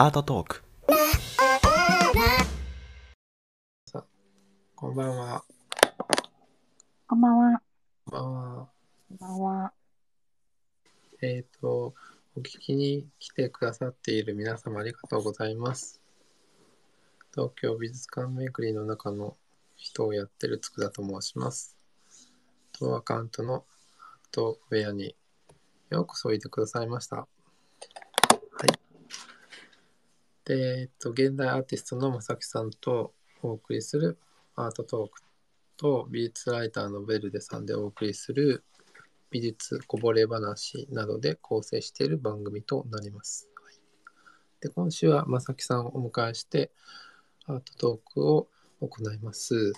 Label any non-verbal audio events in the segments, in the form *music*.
アートトークこんばんは。こんばんは。こんばんは。こんばんは。えっ、と、お聞きに来てくださっている皆様ありがとうございます。東京美術館巡りの中の人をやってる佃と申します。当アカウントのアートウェアにようこそおいでくださいました。はい。で、えっ、と、現代アーティストのまさきさんとお送りするアートトークと美術ライターのベルデさんでお送りする美術こぼれ話などで構成している番組となります。で今週はまさきさんをお迎えしてアートトークを行います。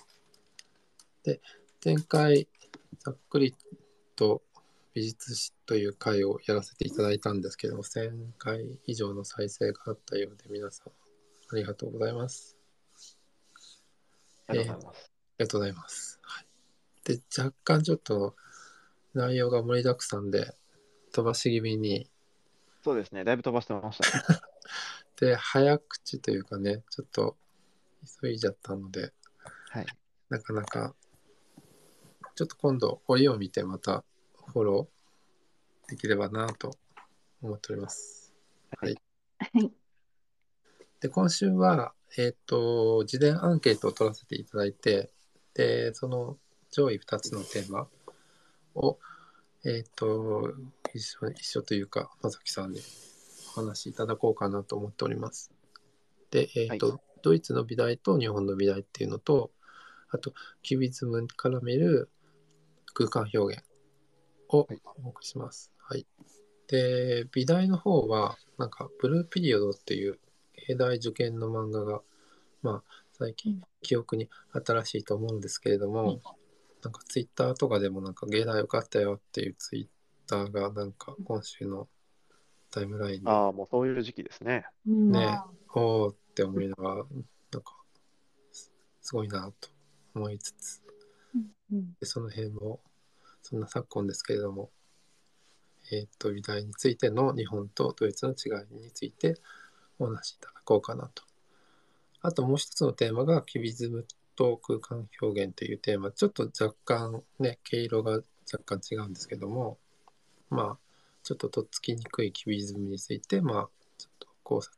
で前回ざっくりと美術史という回をやらせていただいたんですけども1000回以上の再生があったようで皆さんありがとうございます。ありがとうございます。ありがとうございます。はい、で、若干ちょっと内容が盛りだくさんで飛ばし気味に、そうですね、だいぶ飛ばしてましたね。*laughs* で、早口というかね、ちょっと急いじゃったので、はい。なかなか、ちょっと今度、折を見てまたフォローできればなと思っております。はい。はい。で、今週は、えっ、と、事前アンケートを取らせていただいて、で、その上位2つのテーマを、えっ、と、一緒、一緒というか、まさきさんにお話しいただこうかなと思っております。で、えっ、と、はドイツの美大と日本の美大っていうのと、あと、キュビズムから見る空間表現をはいお送りします。はい。で、美大の方は、なんか、ブルーピリオドっていう芸大受験の漫画が、まあ、最近記憶に新しいと思うんですけれども、うんなんかツイッターとかでもなんか芸大受かったよっていうツイッターがなんか今週のタイムラインでああ、もうそういう時期ですね。うんねおーって思いながらなんかすすごいなと思いつつうんでその辺もそんな昨今ですけれどもえっ、と美大についての日本とドイツの違いについてお話しいただこうかなと。あともう一つのテーマがキュビズムと空間表現というテーマちょっと若干ね毛色が若干違うんですけどもまあちょっととっつきにくいキュビズムについてまあちょっと考察。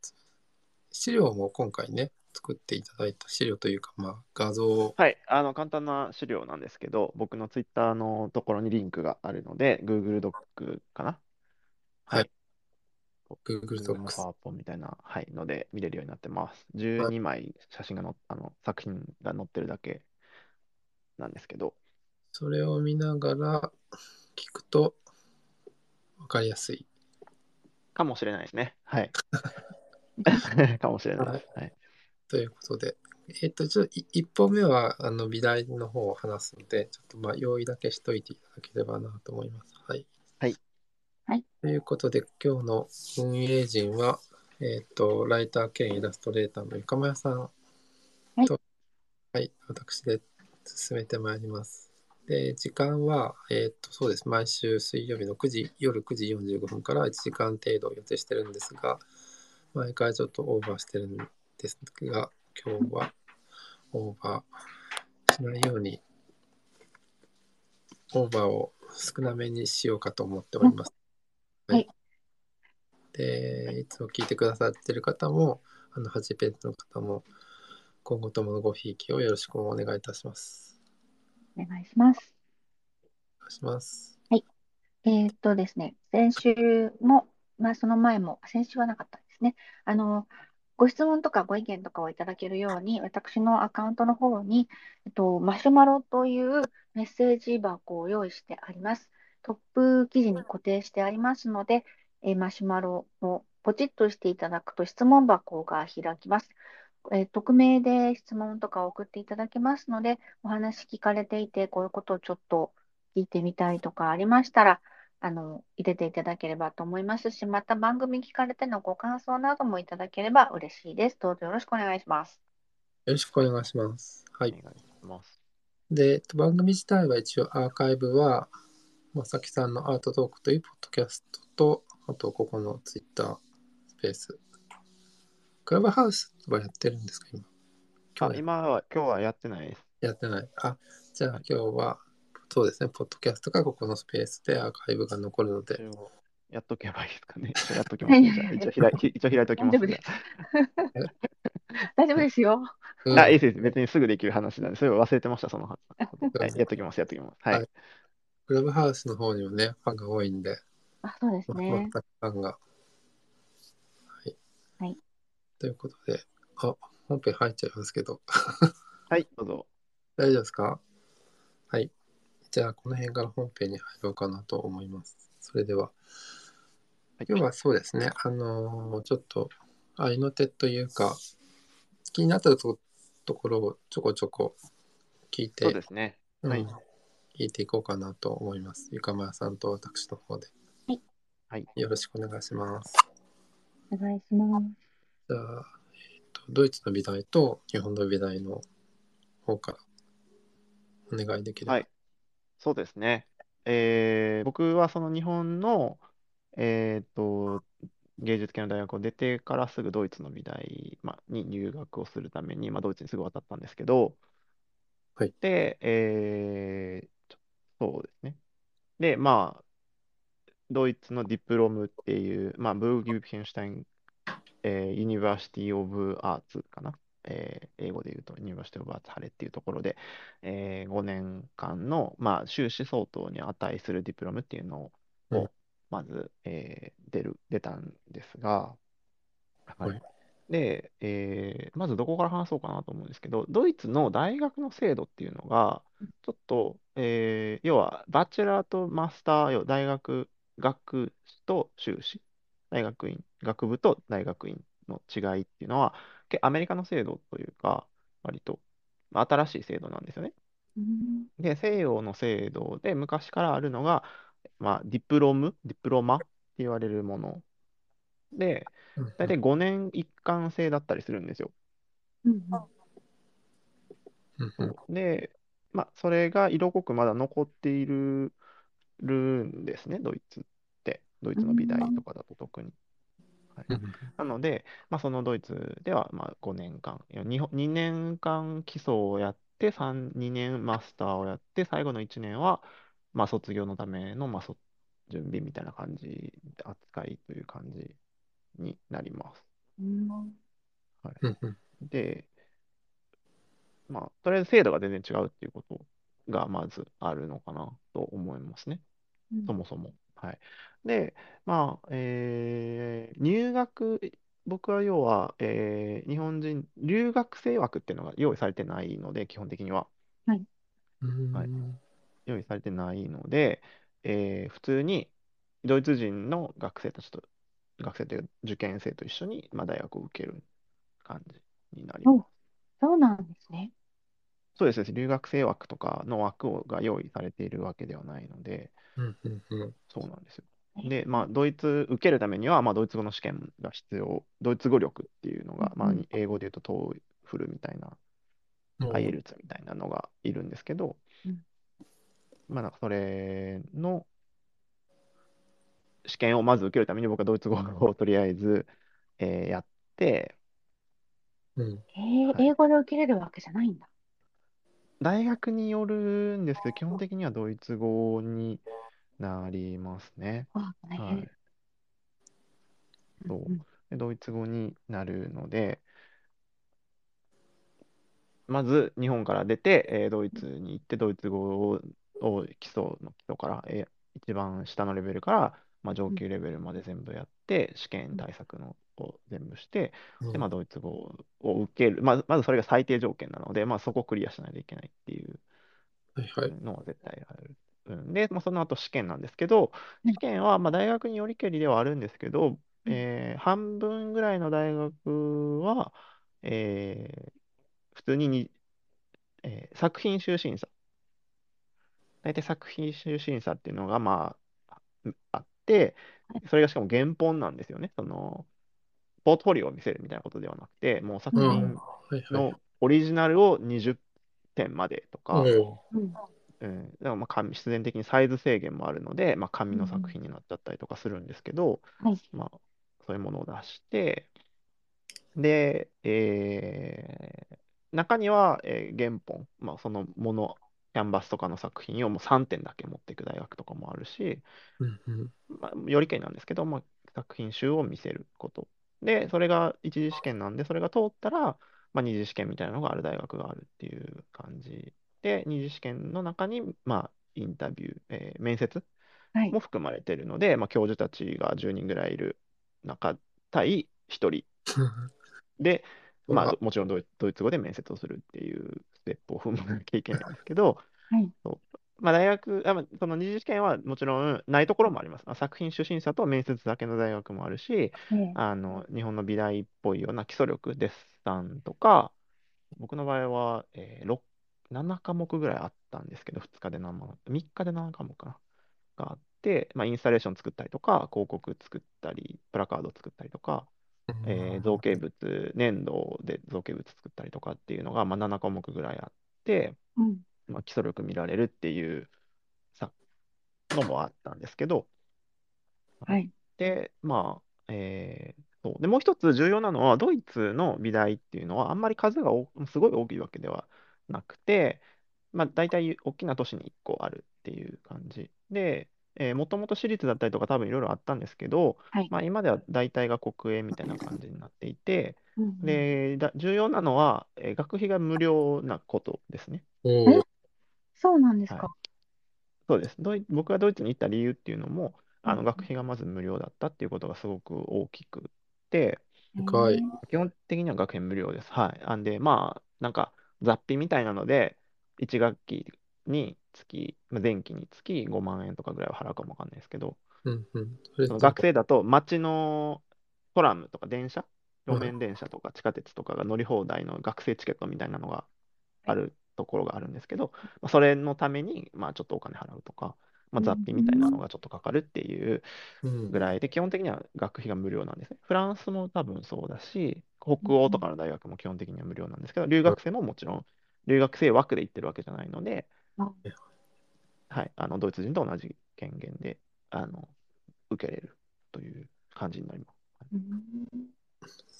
資料も今回ね作っていただいた資料というかまあ画像をはい。あの、簡単な資料なんですけど、僕のツイッターのところにリンクがあるので、Google ドックかな？はい。Google Google の Docs パワポみたいな、はい、ので見れるようになってます。12枚写真が載っあの、作品が載ってるだけなんですけど、それを見ながら聞くと分かりやすい。かもしれないですね。はい。*laughs* *laughs* かもしれないです。はい。ということで、えっ、と、ちょっと1本目はあの美大の方を話すので、ちょっとまあ用意だけしといていただければなと思います。はい。はい。はい。ということで、今日の運営陣は、えっ、と、ライター兼イラストレーターのゆかまやさんと、はい、私で進めてまいります。で、時間は、えっ、と、そうです。毎週水曜日の9時、夜9時45分から1時間程度予定してるんですが、毎回ちょっとオーバーしてるんですが、今日はオーバーしないように、オーバーを少なめにしようかと思っております。うんはい。で、いつも聞いてくださってる方も、あの、初めての方も、今後とものごひいきをよろしくお願いいたします。お願いします。お願いします。えーっとですね、先週も、まあ、その前も、先週はなかったですね。あの、ご質問とかご意見とかをいただけるように、私のアカウントの方に、えっと、マシュマロというメッセージ箱を用意してあります。トップ記事に固定してありますので、えマシュマロをポチッとしていただくと質問箱が開きます。え匿名で質問とかを送っていただけますので、お話聞かれていて、こういうことをちょっと聞いてみたいとかありましたら、あの、入れていただければと思いますし、また番組聞かれてのご感想などもいただければ嬉しいです。どうぞよろしくお願いします。よろしくお願いします。はい。お願いします。で、えっと番組自体は一応アーカイブは、まさきさんのアートトークというポッドキャストと、あとここのツイッタースペースクラブハウスはやってるんですか今？あ、今日今は、今日はやってないです。やってない。あ、じゃあ今日は、そうですね、ポッドキャストがここのスペースでアーカイブが残るので、やっとけばいいですかね。やっときます *laughs* 一応開い一応開いておきますね大丈夫です。*laughs* 大丈夫ですよ。うんあ、いいです。別にすぐできる話なんで、それを忘れてました、その話。はい、やっときます、やっときます。はい。はいクラブハウスの方にもね、ファンが多いんで、あ、そうですまね。ファンが。はい。はいということで、あ、本編入っちゃいますけど、はい、どうぞ。*laughs* 大丈夫ですか？はい。じゃあ、この辺から本編に入ろうかなと思います。それでは、はい今日はそうですね、あのーちょっと、合いの手というか、気になったとところをちょこちょこ聞いて、そうですね。うんはい聞いていこうかなと思います。ゆかまやさんと私の方で。はいはいよろしくお願いします。お願いします。じゃあ、えっとドイツの美大と日本の美大の方からお願いできれば。はいそうですね。えー僕はその日本の、えーと、芸術系の大学を出てからすぐドイツの美大、まあ、に入学をするために、まあ、ドイツにすぐ渡ったんですけど、はいで、えーちょそうですね。で、まあ、ドイツの Diplom っていう、まあ、 Burg Giebichenstein、えー University of Arts かな。えー英語で言うと、 University of Arts Halle っていうところで、え5年間の、まあ、修士相当に値する Diplom っていうのを、うん。まず、えー出る、出たんですが、はい。はい。で、えーまずどこから話そうかなと思うんですけど、ドイツの大学の制度っていうのが、ちょっと、えー要は、バチェラーとマスター、大学、学士と修士、大学院、学部と大学院の違いっていうのは、けアメリカの制度というか、割と、まあ新しい制度なんですよね。うんで、西洋の制度で昔からあるのが、まあ、ディプロム、ディプロマって言われるもので、うん大体5年一貫制だったりするんですよ。うんで、まあ、それが色濃くまだ残っているるんですね、ドイツって。ドイツの美大とかだと特に。なので、まあ、そのドイツではまあ5年間、いや 2, 2年間基礎をやって、3、2年マスターをやって、最後の1年は、まあ、卒業のための、まあ、そ準備みたいな感じ、扱いという感じになります。うんうんうんで、まあ、とりあえず制度が全然違うっていうことがまずあるのかなと思いますね。うんそもそも。はい。で、まあ、えー入学、僕は要は、えー日本人、留学生枠っていうのが用意されてないので、基本的には。うんはい用意されてないので、えー普通にドイツ人の学生たちと、学生というか受験生と一緒に、まあ、大学を受ける感じになります。おそうなんですね。そうですね、留学生枠とかの枠をが用意されているわけではないので、そうなんですよ。えで、まあ、ドイツ、受けるためには、まあ、ドイツ語の試験が必要、ドイツ語力っていうのが、まあうん、英語で言うと、 TOEFL みたいな、うん IELTS みたいなのがいるんですけどうん、まあ、なんかそれの試験をまず受けるために、僕はドイツ語をとりあえず、えーやって、うん。えーはい。英語で受けれるわけじゃないんだ。大学によるんですけど、基本的にはドイツ語になりますね。あ、大変はい。そううんでドイツ語になるので、まず日本から出て、えードイツに行って、ドイツ語をを基礎の基礎から、えー一番下のレベルから、まあ、上級レベルまで全部やって、試験対策のを全部して、でまあ、ドイツ語を受ける、まずまずそれが最低条件なので、まあ、そこをクリアしないといけないっていうはいはい。のは絶対ある。うん、で、まあ、その後試験なんですけど、うん試験はまあ大学によりけりではあるんですけど、うん。えー半分ぐらいの大学は、えー普通にに、えー作品集審査。大体作品集審査っていうのがまああってはい、それがしかも原本なんですよね。そのポートフォリオを見せるみたいなことではなくて、もう作うん。品。のオリジナルを20点までとか、うん、だからまあ紙必然的にサイズ制限もあるので、まあ、紙の作品になっちゃったりとかするんですけど、はい。まあ、そういうものを出して、で、えー中には、えー原本、まあ、そのもの、キャンバスとかの作品をもう3点だけ持っていく大学とかもあるし、うんうんまあ、よりけりなんですけど、まあ、作品集を見せること。で、それが一次試験なんで、それが通ったら、まあ、二次試験みたいなのがある大学があるっていう感じで、二次試験の中に、まあ、インタビュー、えー面接はいも。含まれているので、まあ、教授たちが10人ぐらいいる中、対1人 *laughs* で、まあ、うわどもちろんドイドイツ語で面接をするっていうステップを踏まなきゃいけないんですけど、はい。そうまあ、大学、あまあその二次試験はもちろんないところもあります。あ作品初心者と面接だけの大学もあるし、ええあの日本の美大っぽいような基礎力、デッサンとか、僕の場合は、えー、6 7科目ぐらいあったんですけど、2日で何科目、3日で7科目かな、があって、まあ、インスタレーション作ったりとか、広告作ったり、プラカード作ったりとか、えー造形物、粘土で造形物作ったりとかっていうのが、まあ、7科目ぐらいあって、うん。まあ、基礎力見られるっていうさのもあったんですけど、はい。で、まあ、えーそう。で、もう一つ重要なのは、ドイツの美大っていうのは、あんまり数がおすごい大きいわけではなくて、まあ、大体大きな都市に1個あるっていう感じで、えーもともと私立だったりとか多分いろいろあったんですけど、はいまあ、今では大体が国営みたいな感じになっていて、うんうんで、だ重要なのは、えー学費が無料なことですね。おーそうなんですはいか。そうです。ドイ僕がドイツに行った理由っていうのも、あうんの学費がまず無料だったっていうことがすごく大きくて、深いへえ基本的には学費無料です。はい。あんで、まあ、なんか雑費みたいなので、1学期につき、まあ前期につき5万円とかぐらいは払うかもわかんないですけど、うんうん。学生だと街のトラムとか電車、路面電車とか地下鉄とかが乗り放題の学生チケットみたいなのがあるところがあるんですけど、まあ、それのために、まあ、ちょっとお金払うとか、まあ、雑費みたいなのがちょっとかかるっていううんぐらいで、基本的には学費が無料なんですね。フランスも多分そうだし、北欧とかの大学も基本的には無料なんですけど、留学生ももちろん、留学生枠で行ってるわけじゃないので、あはい、あのドイツ人と同じ権限であの受けれるという感じになります。うん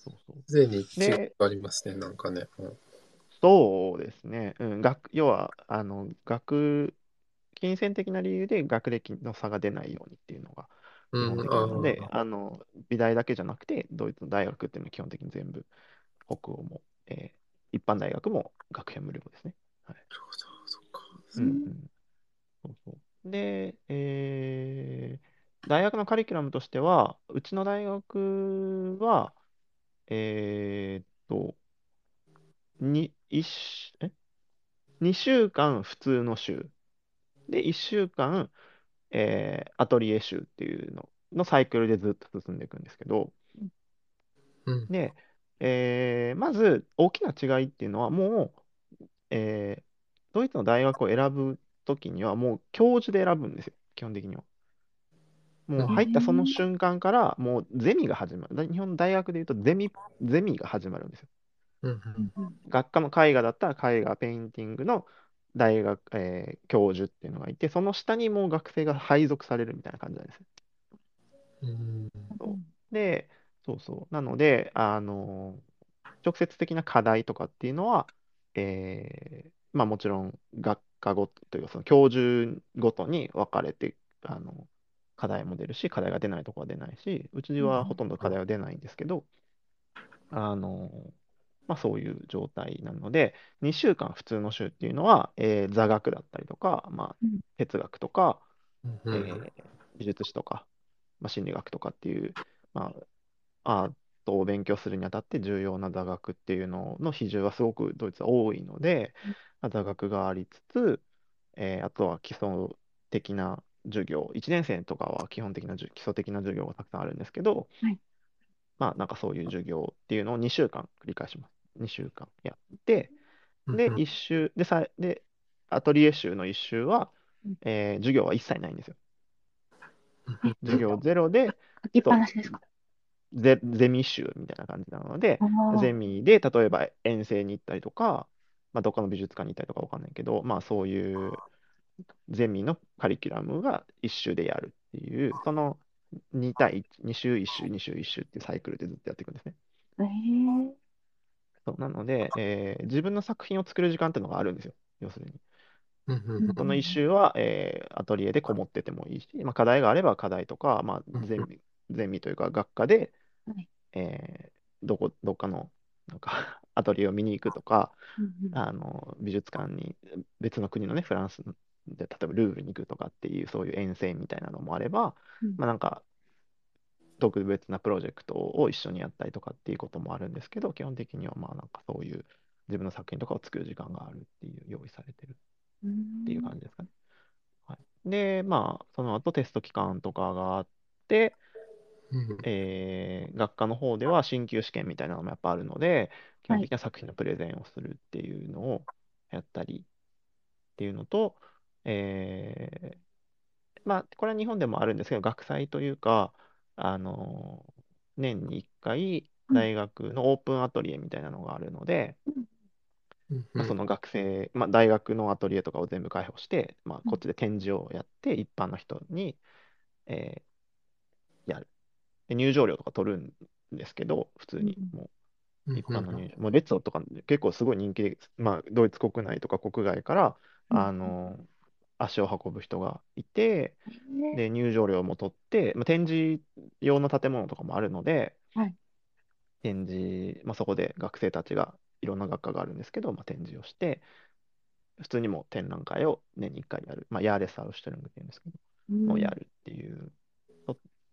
そうそうすでにありますね、なんかね。うんそうですね。うん、学、要は、あの、学、金銭的な理由で学歴の差が出ないようにっていうのが基本的なので、あの、美大だけじゃなくて、ドイツの大学っていうのは基本的に全部、北欧も、えー一般大学も学費は無料ですね。はい。なるほど、そ。うんうん。そうそう。で、えー大学のカリキュラムとしては、うちの大学は、えーっと、に、一週、え ?2 週間普通の週。で、1週間、えーアトリエ週っていうののサイクルでずっと進んでいくんですけど、うん。で、えーまず大きな違いっていうのは、もう、えードイツの大学を選ぶときには、もう教授で選ぶんですよ、基本的には。もう入ったその瞬間から、もうゼミが始まる。だ日本の大学でいうとゼミ、ゼミが始まるんですよ。うんうん学科の絵画だったら絵画、ペインティングの大学、えー教授っていうのがいて、その下にもう学生が配属されるみたいな感じなんですよ。うん。で、そうそう。なので、あの、直接的な課題とかっていうのは、えーまあもちろん学科ごとというか、その教授ごとに分かれて、あの、課題も出るし、課題が出ないとこは出ないし、うちはほとんど課題は出ないんですけど、あの、まあそういう状態なので、2週間普通の週っていうのは、えー座学だったりとか、まあうん。哲学とか、うん。えー美術史とか、まあ、心理学とかっていう、まあ、アートを勉強するにあたって重要な座学っていうのの比重はすごくドイツは多いので、まあ、座学がありつつ、えーあとは基礎的な授業、1年生とかは基本的なじゅ基礎的な授業がたくさんあるんですけど、はいまあなんかそういう授業っていうのを2週間繰り返します。2週間やって、で、うん1週、で、さ、で、アトリエ週の1週はうん、えー授業は一切ないんですよ。うん授業ゼロで、書きっぱなしですか？ゼ、ゼミ集みたいな感じなので、ゼミで例えば遠征に行ったりとか、まあ、どっかの美術館に行ったりとかわかんないけど、まあそういうゼミのカリキュラムが一週でやるっていう、その2対1、2週1週、2週1週っていうサイクルでずっとやっていくんですね。えー、そうなので、えー自分の作品を作る時間っていうのがあるんですよ。要するに。その一周は、えーアトリエでこもっててもいいし、まあ、課題があれば課題とか、まあ、うんゼミ、ゼミというか学科で、はいえーどこ、どっかのなんかアトリエを見に行くとか、あの美術館に別の国のね、フランスで、例えばルーブルに行くとかっていう、そういう遠征みたいなのもあれば、うん。まあなんか、特別なプロジェクトを一緒にやったりとかっていうこともあるんですけど、基本的にはまあなんかそういう自分の作品とかを作る時間があるっていう、用意されてるっていう感じですかね。はい、で、まあ、その後テスト期間とかがあって、うんえー学科の方では進級試験みたいなのもやっぱあるので、基本的には作品のプレゼンをするっていうのをやったりっていうのと、えーまあ、これは日本でもあるんですけど、学祭というか、あの年に1回、うん。大学のオープンアトリエみたいなのがあるので、うん。まあ、その学生、まあ、大学のアトリエとかを全部開放して、まあ、うん。こっちで展示をやって、一般の人に、えーやる。で入場料とか取るんですけど、普通にうん。もう一般の入場、もうレッツォとか結構すごい人気で、まあ、ドイツ国内とか国外から、うん。あの足を運ぶ人がいて、えーで、入場料も取って、まあ、展示用の建物とかもあるので、はい。展示、まあ、そこで学生たちがいろんな学科があるんですけど、まあ、展示をして、普通にもう展覧会を年に1回やる、まあ、ヤーレスアウシュトルングっていうんですけど、うん。をやるっていう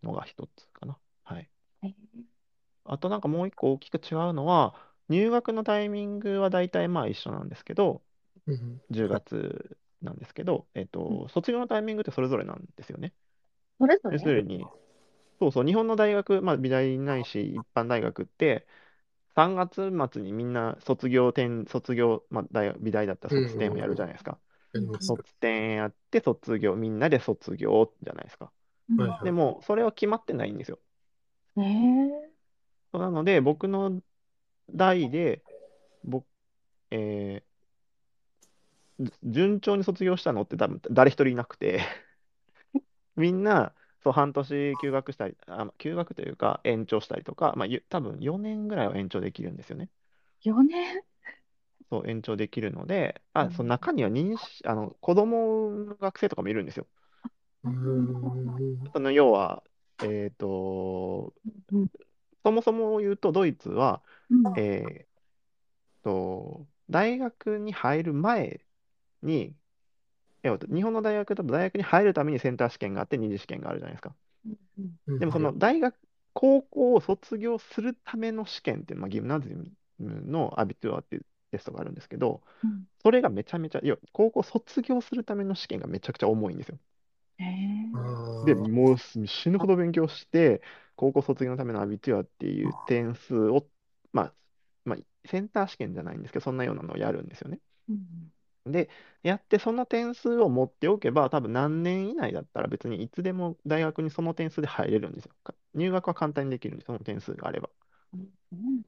のが一つかな。はい。えー。あとなんかもう一個大きく違うのは、入学のタイミングは大体まあ一緒なんですけど、うん10月なんですけど、えっと、卒業のタイミングってそれぞれなんですよね。それぞれ要するに、そうそう、日本の大学、まあ、美大ないし、一般大学って、3月末にみんな卒業展、卒業、まあ、大学美大だったら卒展をやるじゃないですか。卒展やって、卒業、みんなで卒業じゃないですか。でも、それは決まってないんですよ。えーそうなので、僕の代で、僕、え順調に卒業したのって多分誰一人いなくて、*laughs* みんな、そう、半年休学したり、あ、休学というか延長したりとか、まあ、ゆ多分4年ぐらいは延長できるんですよね。4年？そう、延長できるので、あ、うん。その中には妊娠、あの、子供の学生とかもいるんですよ。うーん。その要は、えっと、うん。そもそも言うと、ドイツは、うん。えーと、大学に入る前に、えっと日本の大学だと大学に入るためにセンター試験があって二次試験があるじゃないですか。でもその大学、高校を卒業するための試験っていう、まあ、ギムナジウムのアビトゥアっていうテストがあるんですけど、うんそれがめちゃめちゃ、いや、高校卒業するための試験がめちゃくちゃ重いんですよ。で、もう死ぬほど勉強して、高校卒業のためのアビトゥアっていう点数を、まあ、まあ、センター試験じゃないんですけど、そんなようなのをやるんですよね。うんで、やってその点数を持っておけば、多分何年以内だったら別にいつでも大学にその点数で入れるんですよ。か入学は簡単にできるんです、その点数があれば。うん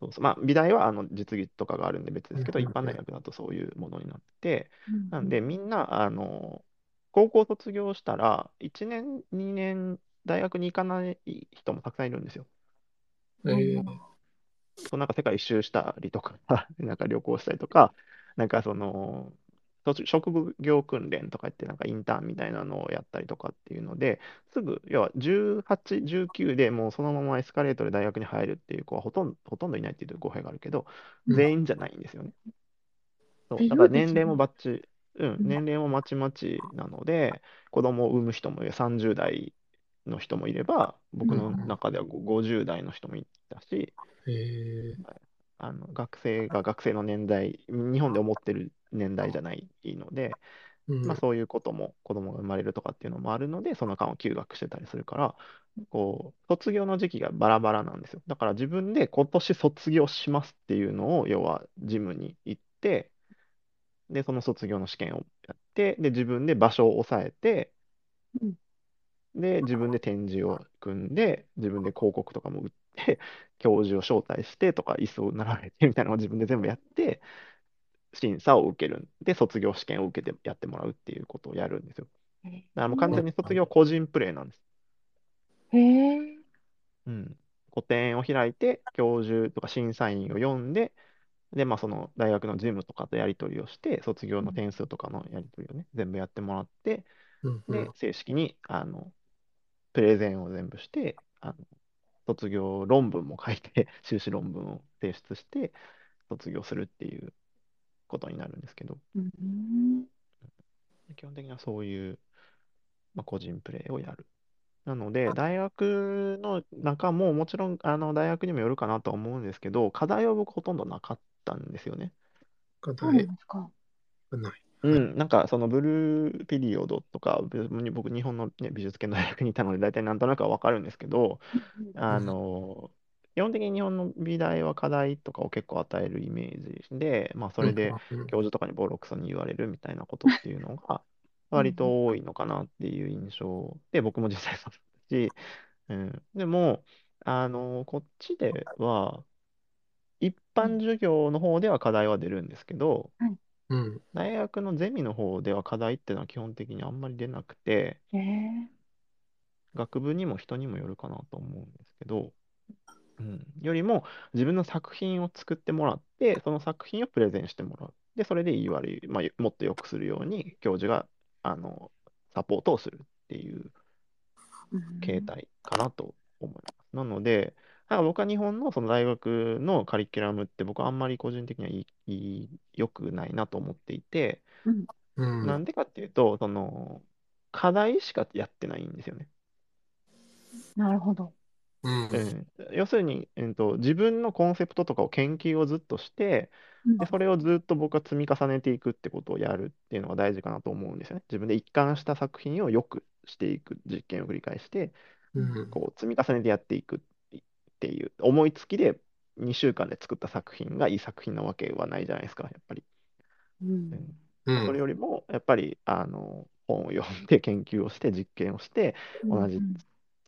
そうそうまあ、美大はあの実技とかがあるんで別ですけど、一般大学だとそういうものになって、うんなんでみんな、あの、高校卒業したら、1年、2年、大学に行かない人もたくさんいるんですよ。えーそうなんか世界一周したりとか、*laughs* なんか旅行したりとか、なんかその、卒職業訓練とか言って、なんかインターンみたいなのをやったりとかっていうので、すぐ、要は18、19でもうそのままエスカレートで大学に入るっていう子はほとんど、ほとんどいないっていう語弊があるけど、うん。全員じゃないんですよね。そっていう。うだから年齢もバッチ、うん、うん。年齢もまちまちなので、子供を産む人もいる30代の人もいれば、僕の中ではご50代の人もいたし、えーあの学生が学生の年代、日本で思ってる年代じゃないので、うん。まあ、そういうことも子供が生まれるとかっていうのもあるので、その間を休学してたりするから、こう卒業の時期がバラバラなんですよ。だから自分で今年卒業しますっていうのを、要はジムに行って、で、その卒業の試験をやって、で、自分で場所を押さえてうん、で、自分で展示を組んで、自分で広告とかも売って、教授を招待してとか、椅子を並べてみたいなのを自分で全部やって、審査を受けるんで、卒業試験を受けてやってもらうっていうことをやるんですよ。えだからもう完全に卒業個人プレイなんです。ー、えーうん。個展を開いて、教授とか審査員を呼んで、で、まあ、その大学の事務とかとやり取りをして、卒業の点数とかのやり取りをね、全部やってもらって、うんうん、で正式に、あの、プレゼンを全部して、あの、卒業論文も書いて、*laughs* 修士論文を提出して、卒業するっていうことになるんですけど、うん基本的にはそういう、まあ、個人プレーをやる。なので、大学の中ももちろん、あの、大学にもよるかなとは思うんですけど、課題は僕ほとんどなかったんですよね。課題ですか。がない。うん、なんかそのブルーピリオドとか、僕、日本の、ね、美術系の大学にいたので、大体なんとなくは分かるんですけど、あの、基本的に日本の美大は課題とかを結構与えるイメージで、まあ、それで教授とかにボロクソに言われるみたいなことっていうのが、割と多いのかなっていう印象で、僕も実際そうだし、うん、でも、あの、こっちでは、一般授業の方では課題は出るんですけど、うん大学のゼミの方では課題っていうのは基本的にあんまり出なくて。学部にも人にもよるかなと思うんですけど、うん、よりも自分の作品を作ってもらって、その作品をプレゼンしてもらう。で、それでいい悪い、まあ、もっと良くするように教授があのサポートをするっていううん形態かなと思います。なので、なんか僕は日本のその大学のカリキュラムって僕はあんまり個人的にはいいいい良くないなと思っていて、うん。なんでかっていうと、その課題しかやってないんですよね。なるほど。うん。うん、要するに、えっと、自分のコンセプトとかを研究をずっとして、で、それをずっと僕は積み重ねていくってことをやるっていうのが大事かなと思うんですよね。自分で一貫した作品をよくしていく実験を繰り返して、うん。こう積み重ねてやっていく。っていう、思いつきで2週間で作った作品がいい作品なわけはないじゃないですか、やっぱり。うん。うんそれよりも、やっぱり、あの、本を読んで研究をして実験をして、同じ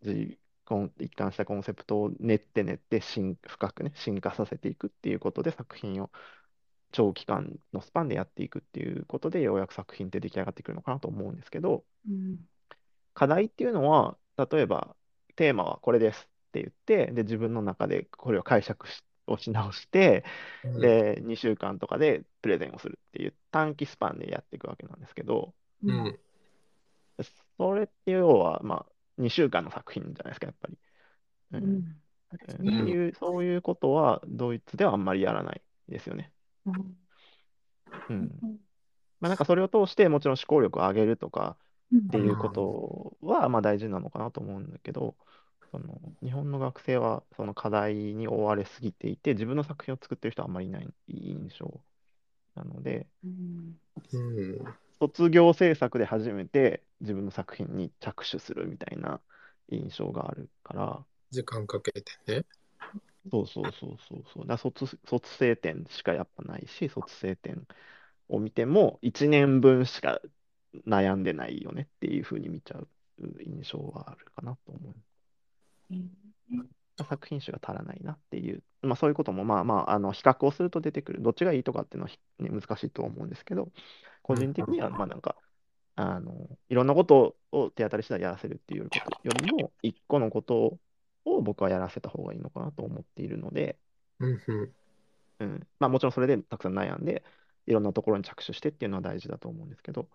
じコン一貫したコンセプトを練って練って進深くね進化させていくっていうことで作品を長期間のスパンでやっていくっていうことでようやく作品って出来上がってくるのかなと思うんですけどうん。課題っていうのは例えばテーマはこれですって言ってで自分の中でこれを解釈しをし直してうんで2週間とかでプレゼンをするっていう短期スパンでやっていくわけなんですけどううんんそれって要はまあ2週間の作品じゃないですかやっぱり。ううんうんってね。いう、そういうことはドイツではあんまりやらないですよね。うんうん。うんまあなんかそれを通してもちろん思考力を上げるとかうんっていうことはまあ大事なのかなと思うんだけど、その日本の学生はその課題に追われすぎていて、自分の作品を作ってる人はあんまりいない印象なので、卒業制作で初めて自分の作品に着手するみたいな印象があるから、時間かけてね。そうそうそうそうそう。だ卒、卒生展しかやっぱないし、卒生展を見ても1年分しか悩んでないよねっていうふうに見ちゃう印象はあるかなと思う。うん作品集が足らないなっていう、まあそういうこともまあまあ、あの比較をすると出てくる。どっちがいいとかっていうのはひ、ね、難しいとは思うんですけど、個人的にはまあなんか、あの、いろんなことを手当たり次第やらせるっていうことよりも、一個のことを僕はやらせた方がいいのかなと思っているので、うん、まあもちろんそれでたくさん悩んで、いろんなところに着手してっていうのは大事だと思うんですけど、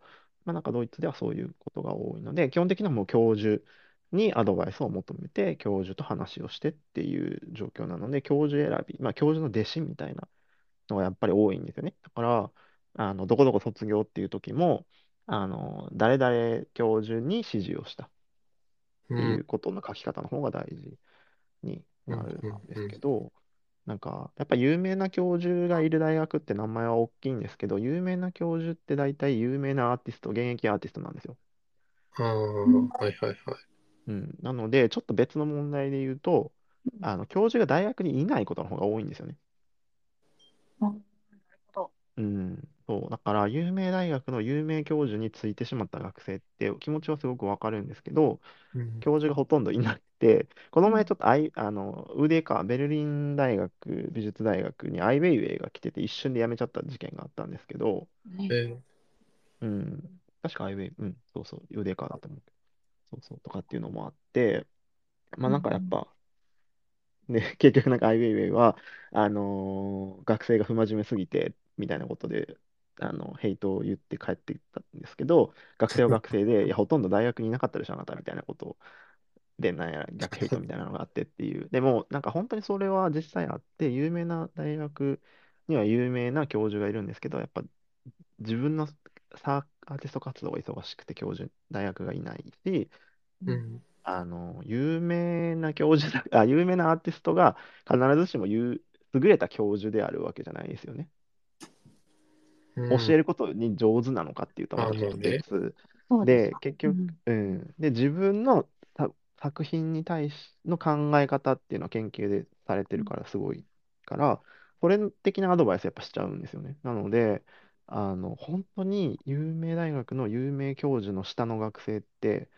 まあなんかドイツではそういうことが多いので、基本的にはもう教授にアドバイスを求めて、教授と話をしてっていう状況なので、教授選び、まあ教授の弟子みたいなのがやっぱり多いんですよね。だから、あの、どこどこ卒業っていう時も、あの、誰々教授に指示をしたうっていうんことの書き方の方が大事になるんですけど、なんか、やっぱ有名な教授がいる大学って名前は大きいんですけど、有名な教授って大体有名なアーティスト、現役アーティストなんですよ。ああ、はいはいはい。うん。なので、ちょっと別の問題で言うと、あの、教授が大学にいないことの方が多いんですよね。あなるほど。うん。そう。だから、有名大学の有名教授についてしまった学生って気持ちはすごくわかるんですけど、うん教授がほとんどいなくて、この前ちょっとアイ、あの、腕か、ベルリン大学、美術大学にアイ・ウェイウェイが来てて、一瞬で辞めちゃった事件があったんですけど、ねえうん、確かアイ・ウェイ、うん、そうそう、腕かだと思うそうそう、とかっていうのもあって、まあなんかやっぱ、で、*laughs* 結局なんかアイウェイウェイは、あのー学生が不真面目すぎて、みたいなことで、あの、ヘイトを言って帰っていったんですけど、学生は学生で、*laughs* いや、ほとんど大学にいなかったでしょ、あなたみたいなことで、なんやら逆ヘイトみたいなのがあってっていう。でも、なんか本当にそれは実際あって、有名な大学には有名な教授がいるんですけど、やっぱ自分のサーアーティスト活動が忙しくて教授、大学がいないし、うん。あの、有名な教授だ、*laughs* あ、有名なアーティストが必ずしも優優れた教授であるわけじゃないですよね。うん教えることに上手なのかっていうと、またちょっと別そうでで、結局、うんうん。で、自分のさ作品に対しの考え方っていうのは研究でされてるからすごいから、それ的なアドバイスやっぱしちゃうんですよね。なので、あの、本当に有名大学の有名教授の下の学生って、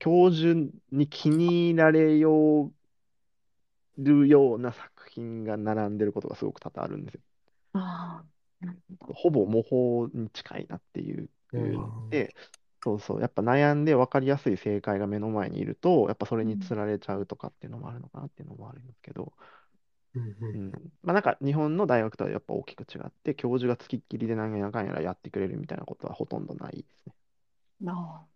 教授に気に入られようるような作品が並んでることがすごく多々あるんですよ。ああ、なるほど。ほぼ模倣に近いなっていううんので、そうそう、やっぱ悩んで分かりやすい正解が目の前にいると、やっぱそれにつられちゃうとかっていうのもあるのかなっていうのもあるんですけど、うんううんん。まあなんか日本の大学とはやっぱ大きく違って、教授がつきっきりで何やかんやらやってくれるみたいなことはほとんどないですね。あ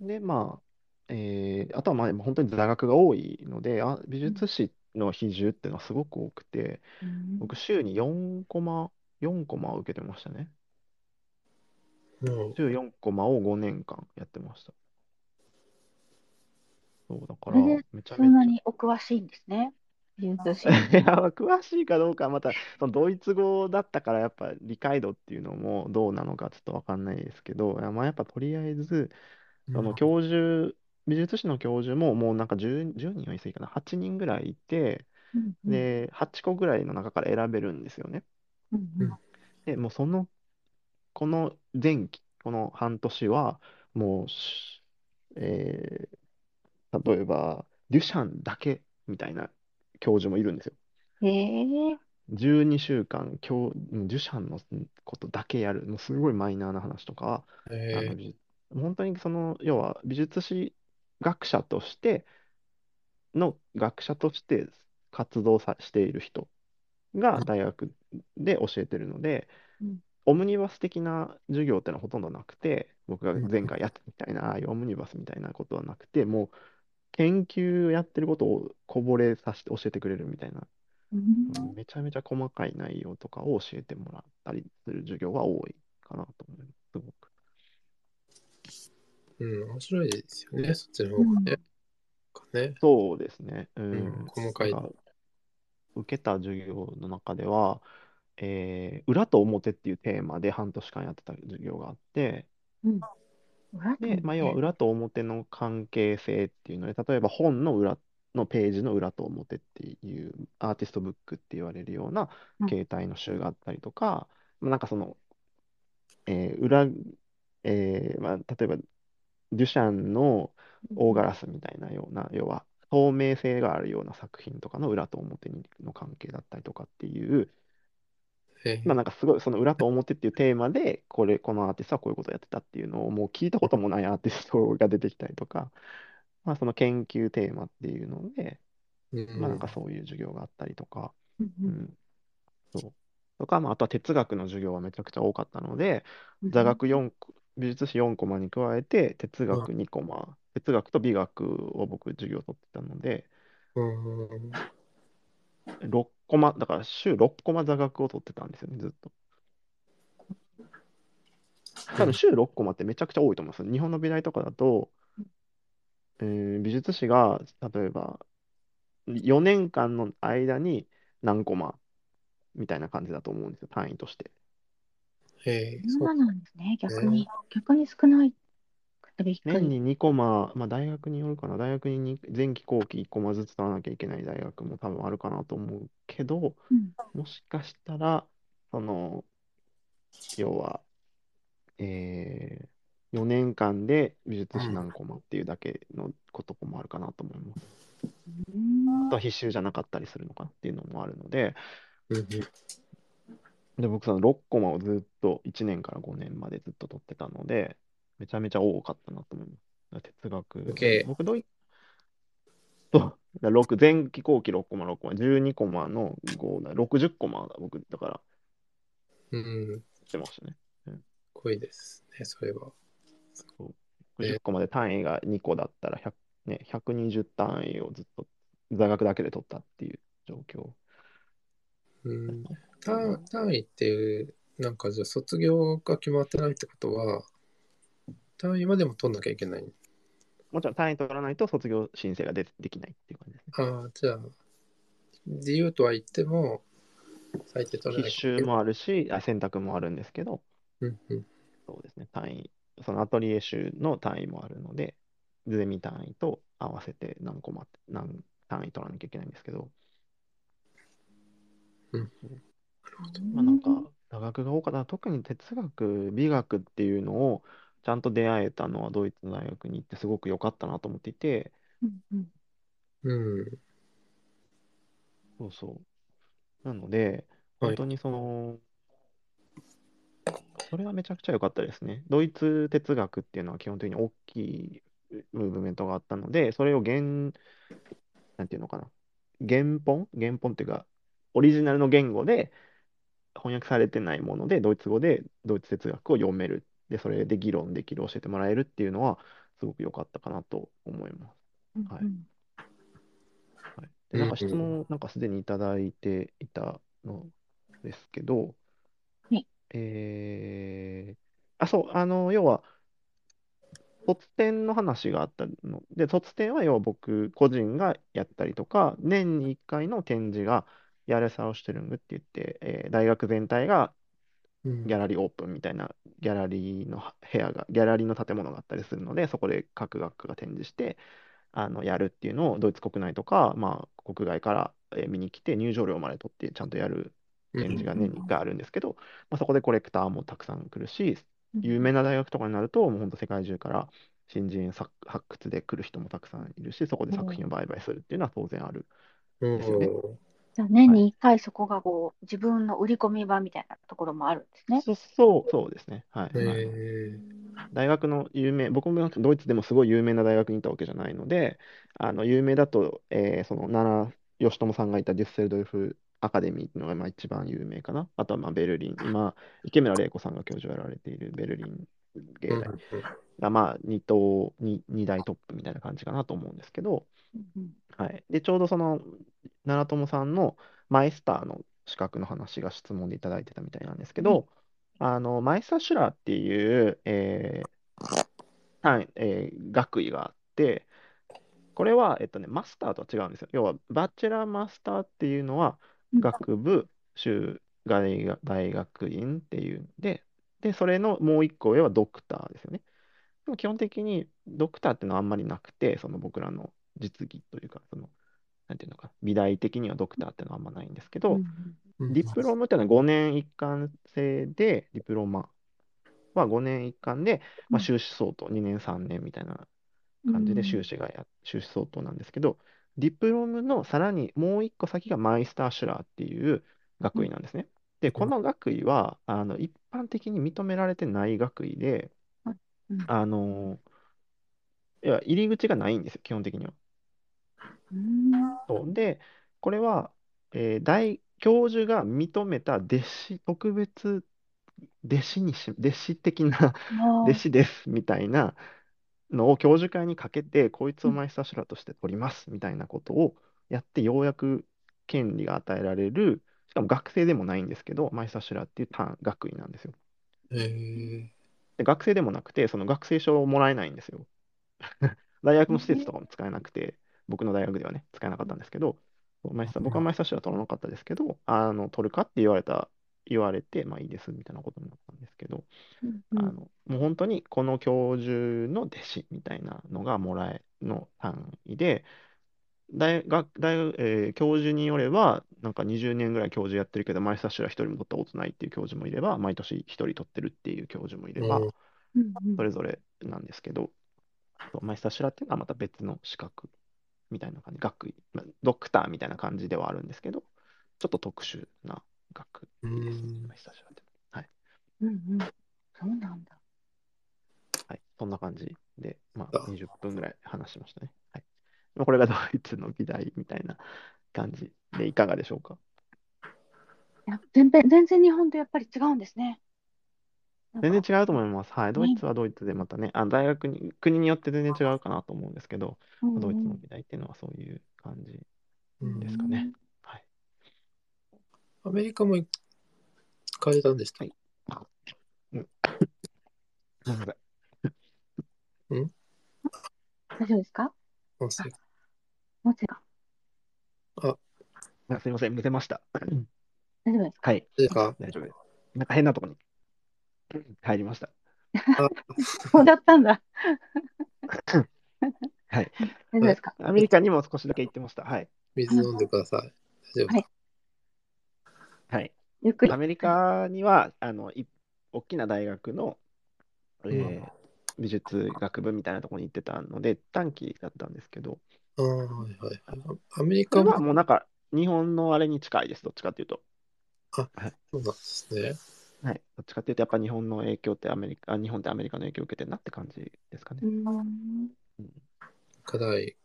で、まあ、えーあとはまあ本当に座学が多いので、あ、美術史の比重っていうのはすごく多くて、あ、うん僕週に4コマ、4コマを受けてましたね。うん週4コマを5年間やってました。そう、だから、それでめちゃそんなにお詳しいんですね。美術史。ゃ。いや、詳しいかどうかはまた、そのドイツ語だったから、やっぱ理解度っていうのもどうなのかちょっとわかんないですけど、いやまあ、やっぱとりあえず、その教授、美術史の教授ももうなんか 10, 10人は言い過ぎかな、8人ぐらいいて、うんうんで、8個ぐらいの中から選べるんですよね。うんうんで、もうその、この前期、この半年は、もうし、えー例えば、デュシャンだけみたいな教授もいるんですよ。へえ、12週間、教デュシャンのことだけやる、もうすごいマイナーな話とか、あのえ美術本当にその、要は美術史学者としての学者として活動さしている人が大学で教えてるので、うん。オムニバス的な授業ってのはほとんどなくて、僕が前回やったみたいな、ああいうオムニバスみたいなことはなくて、もう研究やってることをこぼれさせて教えてくれるみたいな、うんめちゃめちゃ細かい内容とかを教えてもらったりする授業が多いかなと思います、すごく。うん、面白いですよね、そっちの方がね。かね。そうですね。ううんん。細かいなんか受けた授業の中では、えー裏と表っていうテーマで半年間やってた授業があって、うん裏とで、まあ、要は表裏と表の関係性っていうので、例えば本の裏のページの裏と表っていうアーティストブックって言われるようなうん。携帯の集があったりとか、まあなんかその、えー裏、えーまあ、例えばデュシャンの大ガラスみたいなような、要は透明性があるような作品とかの裏と表の関係だったりとかっていう、えまあなんかすごいその裏と表っていうテーマで、これ、このアーティストはこういうことをやってたっていうのをもう聞いたこともないアーティストが出てきたりとか、*laughs* まあその研究テーマっていうので、うん。まあなんかそういう授業があったりとか、うんそう。とか、まああとは哲学の授業はめちゃくちゃ多かったので、うん座学4コ、美術史4コマに加えて、哲学2コマ、哲学と美学を僕授業取ってたので、うん6コマ、だから週6コマ座学を取ってたんですよね、ずっと。多分週6コマってめちゃくちゃ多いと思います。日本の美大とかだと、えー美術史が例えば4年間の間に何コマみたいな感じだと思うんですよ、単位として。ええそうなんですね。逆に、逆に少ないくてびっくり。年に2コマ、まあ大学によるかな、大学にに前期後期1コマずつ取らなきゃいけない大学も多分あるかなと思うけど、うん。もしかしたら、その、要は、えー、4年間で美術史何コマっていうだけのこともあるかなと思います。うん。あとは必修じゃなかったりするのかっていうのもあるので、うんで、僕その6コマをずっと1年から5年までずっと取ってたので、めちゃめちゃ多かったなと思います。哲哲学。すげえ僕、ドイそう、だ6前期後期6コマ、6コマ、12コマの5だ、60コマだ、僕、だから、うん。してましたね。濃いですね、それは。そうえ60個まで単位が2個だったら100、ね、120単位をずっと座学だけで取ったっていう状況。うん。単単位って、なんかじゃあ卒業が決まってないってことは、単位までも取んなきゃいけない。もちろん単位取らないと卒業申請がでできないっていう感じですね。ああ、じゃあ、自由とは言っても、最低取らないけない。修もあるし、あ選択もあるんですけど、うんうん。そうですね、単位、そのアトリエ集の単位もあるので、ゼミ単位と合わせて何コマ、何単位取らなきゃいけないんですけど、まあなんか、座学が多かった。特に哲学、美学っていうのをちゃんと出会えたのはドイツの大学に行ってすごく良かったなと思っていて、うんうんうん。そうそう。なので、はい本当にその、それはめちゃくちゃ良かったですね。ドイツ哲学っていうのは基本的に大きいムーブメントがあったので、それを原、なんていうのかな。原本？原本っていうか、オリジナルの言語で翻訳されてないもので、ドイツ語でドイツ哲学を読める。で、それで議論できる、教えてもらえるっていうのは、すごく良かったかなと思います。はいうん。はい、で、なんかうん質問、なんかすでにいただいていたのですけど、はい。えー、あ、そう、あの、要は、卒展の話があったの。で、卒展は要は僕個人がやったりとか、年に1回の展示が、ヤレサウシュテルングって言って、えー大学全体がうんギャラリーオープンみたいなギャラリーの部屋が、ギャラリーの建物があったりするので、そこで各学科が展示して、あのやるっていうのをドイツ国内とか、まあ、国外からえー見に来て入場料まで取ってちゃんとやる展示が年に1回あるんですけど、まあ、そこでコレクターもたくさん来るし、うん有名な大学とかになると、もう本当世界中から新人作発掘で来る人もたくさんいるし、そこで作品を売買するっていうのは当然ある。うんですよねじゃあ年に1回そこがこう自分の売り込み場みたいなところもあるんですね。そそう、そうですね。はい。あのへ大学の有名、僕もドイツでもすごい有名な大学にいたわけじゃないので、あの有名だと、えーその奈良義友さんがいたデュッセルドルフアカデミーっていうのがまあ一番有名かな。あとはまあベルリン、今、池村玲子さんが教授をやられているベルリン芸うん大がまあ二等、二二大トップみたいな感じかなと思うんですけど、うんはい。で、ちょうどその、奈良友さんのマイスターの資格の話が質問でいただいてたみたいなんですけど、あの、マイスターシュラーっていう、えー単位えー学位があって、これは、えっとね、マスターとは違うんですよ。要は、バチェラーマスターっていうのは、うん学部、修大学大学院っていうんで、で、それのもう一個上はドクターですよね。でも基本的にドクターっていうのはあんまりなくて、その僕らの実技というか、その、なんていうのか、美大的にはドクターっていうのはあんまないんですけど、ディプロムっていうのは5年一貫制で、ディプロマは5年一貫で、まあ、うん。修士相当2年3年みたいなうん感じで修士がや、修士相当なんですけど、ディプロムのさらにもう一個先がマイスターシュラーっていう学位なんですね。で、この学位は、あの、一般的に認められてない学位で、うん。あの、いや、入り口がないんですよ、基本的には。うん。そう。で、これは、えー大教授が認めた弟子、特別弟子にし、弟子的な弟子ですみたいなのを教授会にかけて、こいつをマイスターシュラーとして取りますみたいなことをやって、ようやく権利が与えられる、しかも学生でもないんですけど、マイスターシュラーっていう単学位なんですよ。へー。で学生でもなくて、その学生証をもらえないんですよ。*laughs* 大学の施設とかも使えなくて、僕の大学ではね、使えなかったんですけど、マイスター僕はマイスターシュラー取らなかったですけど、あの取るかって言われた、言われて、まあいいですみたいなことになったんですけど、うんあのもう本当にこの教授の弟子みたいなのがもらえの単位で、大学、大学、えー教授によれば、なんか20年ぐらい教授やってるけど、マイスターシュラー一人も取ったことないっていう教授もいれば、毎年一人取ってるっていう教授もいれば、それぞれなんですけど、マイスターシュラーっていうのはまた別の資格みたいな感じ、学位、まあドクターみたいな感じではあるんですけど、ちょっと特殊な学位です、うんマイスターシュラーって。はい。うんうんそうなんだ。はい。そんな感じで、まああ、20分ぐらい話しましたね。はい。まあ、これがドイツの美大みたいな感じでいかがでしょうか？いや全然、全然日本とやっぱり違うんですね。なん全か然違うと思います。はい。ドイツはドイツでまたね、あ大学に、国によって全然違うかなと思うんですけど、うんドイツの美大っていうのはそういう感じうんですかね。はい。アメリカも行かれたんでしたっけすみません？大丈夫ですか？音声もちがあすみません、むせました。大丈夫ですか？はい。ですか？大丈夫です。なんか変なとこに入りました。そうだったんだ。*laughs* はい。大丈夫ですか？アメリカにも少しだけ行ってました。はい。水飲んでください。大丈夫はいはい。ゆっくり。アメリカには、あの、い大きな大学の、えー美術学部みたいなところに行ってたので、短期だったんですけど、ああ、はいはいはい。アメリカもはもうなんか、日本のあれに近いです、どっちかっていうと。そうなんですね。はい。どっちかっていうと、やっぱ日本の影響ってアメリカ、あ日本ってアメリカの影響を受けてるなって感じですかねう。ん。課題。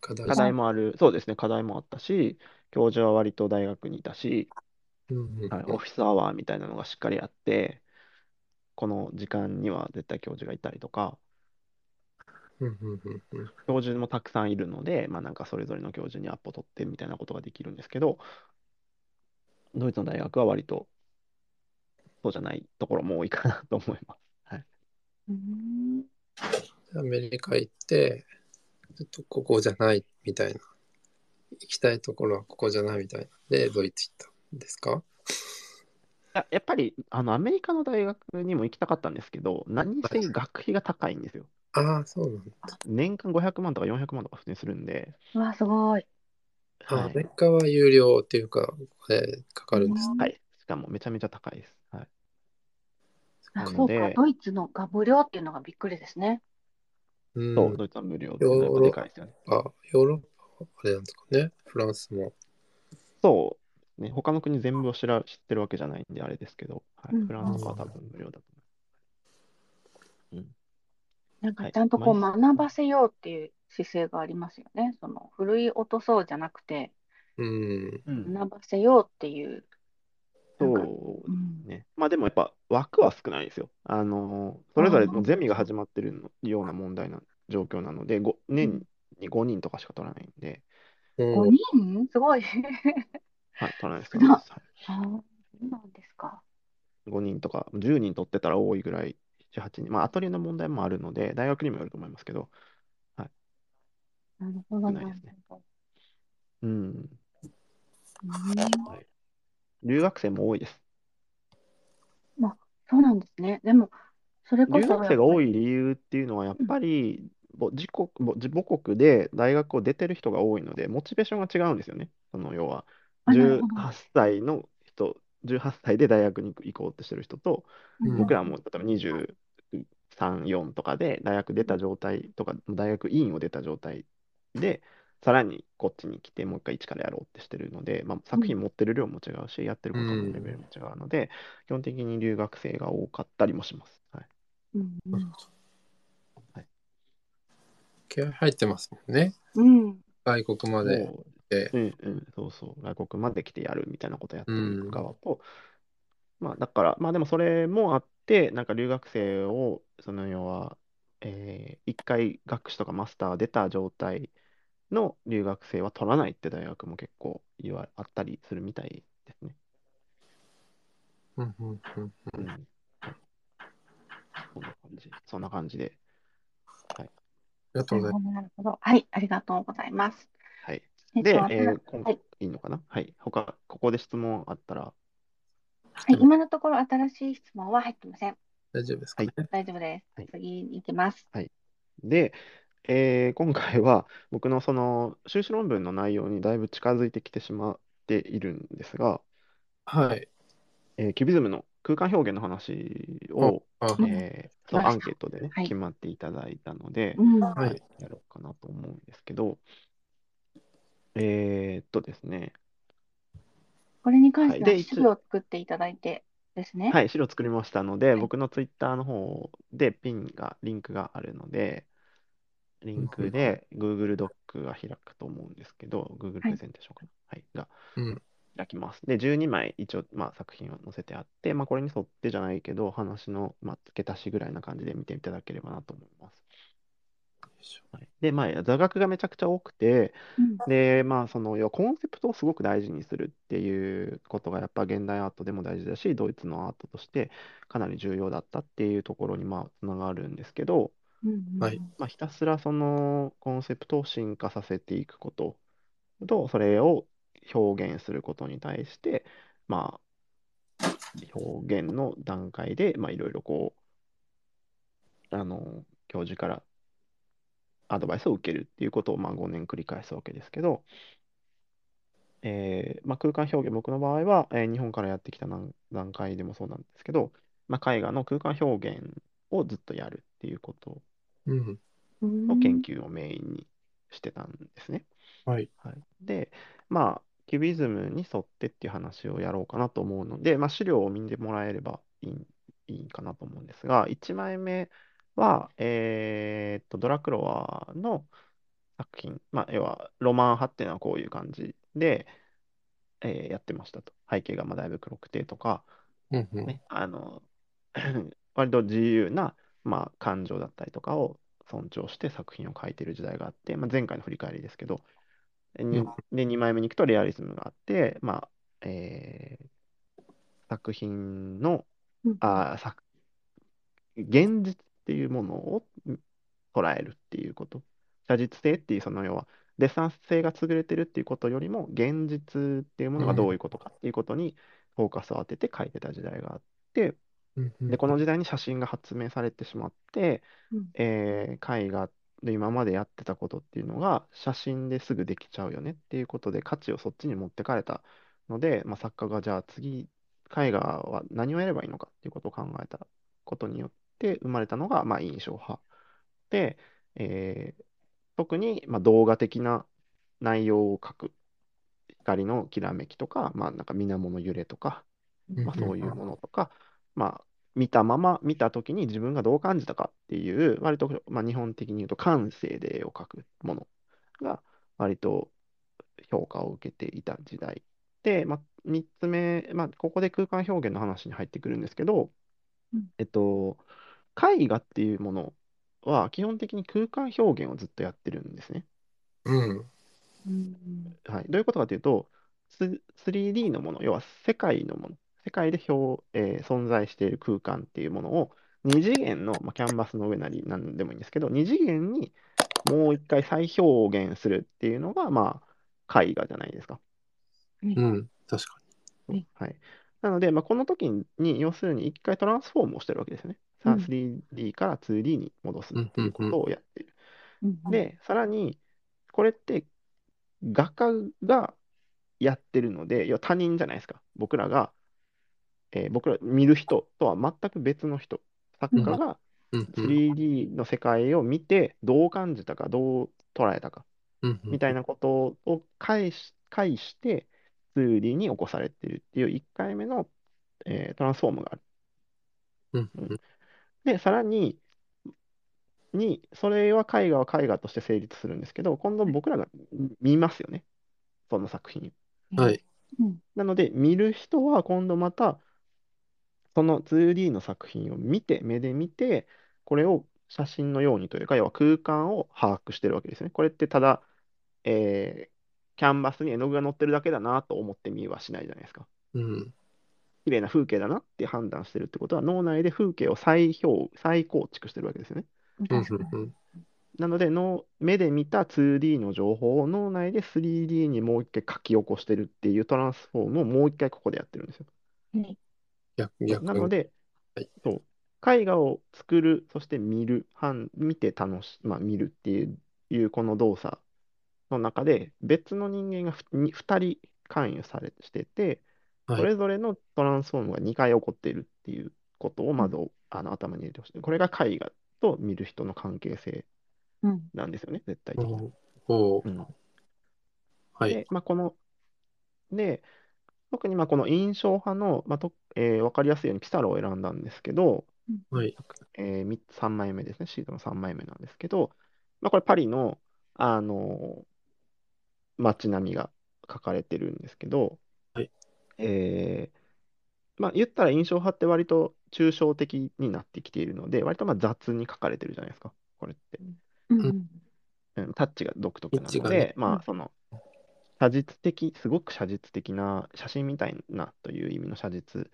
課題。課題もある、そうですね、課題もあったし、教授は割と大学にいたし、うんうんうんはい、オフィスアワーみたいなのがしっかりあって、この時間には絶対教授がいたりとか、うんうんうんうん教授もたくさんいるので、まあなんかそれぞれの教授にアポ取ってみたいなことができるんですけど、ドイツの大学は割とそうじゃないところも多いかなと思います。はい。うんアメリカ行って、ちょっとここじゃないみたいな。行きたいところはここじゃないみたいな。で、ドイツ行ったんですか？ややっぱりあのアメリカの大学にも行きたかったんですけど、何せ学費が高いんですよ。ああ、そうなんだ。年間500万とか400万とか普通にするんで、うわ、すごい。あアメはい。リカは有料っていうか、えーかかるんです。うんはい。しかもめちゃめちゃ高いです。はい。あそうかドイツのが無料っていうのがびっくりですね。うん。そう、ドイツは無料っていうのはやっぱでかいですよね。あヨーロッパ、あれなんですかね。フランスも。そう、ね、他の国全部を知ら知ってるわけじゃないんであれですけど、はい、うんフランスは多分無料だと思いなんかはいちゃんとこうまあ学ばせようっていう姿勢がありますよね。その、ふるい落とそうじゃなくて、うん。ます。学ばせようっていう。そううんね。まあでもやっぱ枠は少ないですよ。あの、それぞれのゼミが始まってるのような問題な状況なので、ご年に5人とかしか取らないんで、うん5人？すごい。*laughs* はい、取らないです少なはいああ、そうなんですか。5人とか10人取ってたら多いぐらい、7、8人。まあアトリエの問題もあるので、大学にもよると思いますけど、なるほど、なる少ないですねほど。うん。うんはい留学生も多いです。そうなんですね。でも、それこそ留学生が多い。い理由っていうのは、やっぱり、ぼ自国ぼ自母国で大学を出てる人が多いので、モチベーションが違うんですよね。その要は、あなるほど18歳の人、18歳で大学に行こうとしてる人と、うん僕らも例えば23、4とかで大学出た状態とか、大学院を出た状態で、さらにこっちに来て、もう一回一からやろうってしてるので、まあ、作品持ってる量も違うし、やってることのレベルも違うので、基本的に留学生が多かったりもします。はいうんうん気合入ってますもんね。うん。外国まで。そうんうん、そうそう、外国まで来てやるみたいなことやってうるん側と、まあだから、まあでもそれもあって、なんか留学生を、その要は、えー一回学士とかマスター出た状態の留学生は取らないって大学も結構言わあったりするみたいですね。うんうんうんうん。はいそんな感じ、そんな感じで。ありがとうございなるほど、なるほど。はい、ありがとうございます。はい。で、えー今はいいいのかな？はい。他、ここで質問あったら、はい、今のところ新しい質問は入ってません。ます。大丈夫ですかね？大丈夫です。はい次に行きます。で、えー今回は *laughs* 僕のその修士論文の内容にだいぶ近づいてきてしまっているんですが、はい。えーキュビズムの空間表現の話を、あ、うんえーその来ましたアンケートでね、はい決まっていただいたので、うん。はいはいやろうかなと思うんですけど、えーっとですね、これに関してはいで資料を作っていただいてですね。はい、資料作りましたので、はい僕のツイッターの方でピンが、リンクがあるので、リンクで Google ドックが開くと思うんですけど、Google プレゼンテーションかな。はい、がうん。開きます。で、12枚一応、まあ、作品を載せてあって、まあ、これに沿ってじゃないけど、話の、まあ、付け足しぐらいな感じで見ていただければなと思います。はい、で、まあ、座学がめちゃくちゃ多くて、うんで、まあ、その、要はコンセプトをすごく大事にするっていうことが、やっぱ現代アートでも大事だし、ドイツのアートとしてかなり重要だったっていうところに、まあ、つながるんですけど、はいまあ、ひたすらそのコンセプトを進化させていくことと、それを表現することに対して、まあ、表現の段階で、まあ、いろいろこう、あの、教授からアドバイスを受けるっていうことを、まあ、5年繰り返すわけですけど、えーまあ、空間表現、僕の場合は、えー日本からやってきた段段階でもそうなんですけど、まあ、絵画の空間表現をずっとやるっていうこと。の研究をメインにしてたんですね。はい。はい、で、まあ、キュビズムに沿ってっていう話をやろうかなと思うので、まあ、資料を見てもらえればいいいいかなと思うんですが、1枚目は、えーっと、ドラクロワの作品、まあ、要はロマン派っていうのはこういう感じで、えーやってましたと。背景がまあだいぶ黒くてとか。ね、あの、*clears throat* 割と自由な、まあ、感情だったりとかを尊重して作品を描いている時代があって、まあ、前回の振り返りですけど、にうんで、2枚目に行くとレアリズムがあって、まあ、えー作品の、うんあー作現実っていうものをうん捉えるっていうこと。写実性っていう、その要は、デッサン性が優れてるっていうことよりも、現実っていうものがどういうことかっていうことにフォーカスを当てて描いてた時代があって、うんうん。で、この時代に写真が発明されてしまって、うん。えー絵画で今までやってたことっていうのが写真ですぐできちゃうよねっていうことで価値をそっちに持ってかれたので、まあ、作家がじゃあ次絵画は何をやればいいのかっていうことを考えたことによって生まれたのが、まあ、印象派で、えー特に、まあ、動画的な内容を描く光のきらめきとか、まあ、なんか水面の揺れとか、まあ、そういうものとか、まあ、見たまま見たときに自分がどう感じたかっていう、割と、まあ、日本的に言うと感性で絵を描くものが割と評価を受けていた時代で、まあ、3つ目、まあ、ここで空間表現の話に入ってくるんですけど、うんえっと、絵画っていうものは基本的に空間表現をずっとやってるんですね。うん。うんはい、どういうことかというと、ス 3D のもの、要は世界のもの、世界で表、えー存在している空間っていうものを、2次元の、まあ、キャンバスの上なりなんでもいいんですけど、2次元にもう一回再表現するっていうのが、まあ、絵画じゃないですか。うん。確かうんはい。なので、まあ、この時に、要するに一回トランスフォームをしてるわけですよね。さうん 3D から 2D に戻すっていうことをやっている。うんで、さらに、これって画家がやってるので、要は他人じゃないですか。僕らが、えー僕ら見る人とは全く別の人。作家がに。うんうん。3D の世界を見て、どう感じたか、どう捉えたか、みたいなことを返し、返して、2D に起こされているっていう1回目の、えートランスフォームがある。うんうんで、さらに、に、それは絵画は絵画として成立するんですけど、今度僕らが見ますよね。その作品。はい。うんなので、見る人は今度また、その 2D の作品を見て、目で見て、これを写真のようにというか、要は空間を把握してるわけですね。これってただ、えーキャンバスに絵の具が載ってるだけだなと思って見はしないじゃないですか。うん。綺麗な風景だなって判断してるってことは、脳内で風景を再表、再構築してるわけですよね。うん確かにうんなので脳、目で見た 2D の情報を脳内で 3D にもう一回書き起こしてるっていうトランスフォームをもう一回ここでやってるんですよ。はい逆逆なので、はい。そう、絵画を作る、そして見る、判見て楽し、まあ、見るっていう、いうこの動作の中で、別の人間がふに2人関与されしてて、はい。それぞれのトランスフォームが2回起こっているっていうことをまず、あの頭に入れてほしい。これが絵画と見る人の関係性うん。なんですよね、絶対的に。はい。で、まあ、この、で、特にまあこの印象派の、まあとえーわかりやすいようにピサロを選んだんですけど、はい。えー、3枚目ですね、シートの3枚目なんですけど、まあ、これパリの、あの街並みが書かれてるんですけど、はい。えーまあ、言ったら印象派って割と抽象的になってきているので、割とまあ雑に書かれてるじゃないですか、これって。うん。ううん、タッチが独特なので、まあ、その、写実的、すごく写実的な、写真みたいなという意味の写実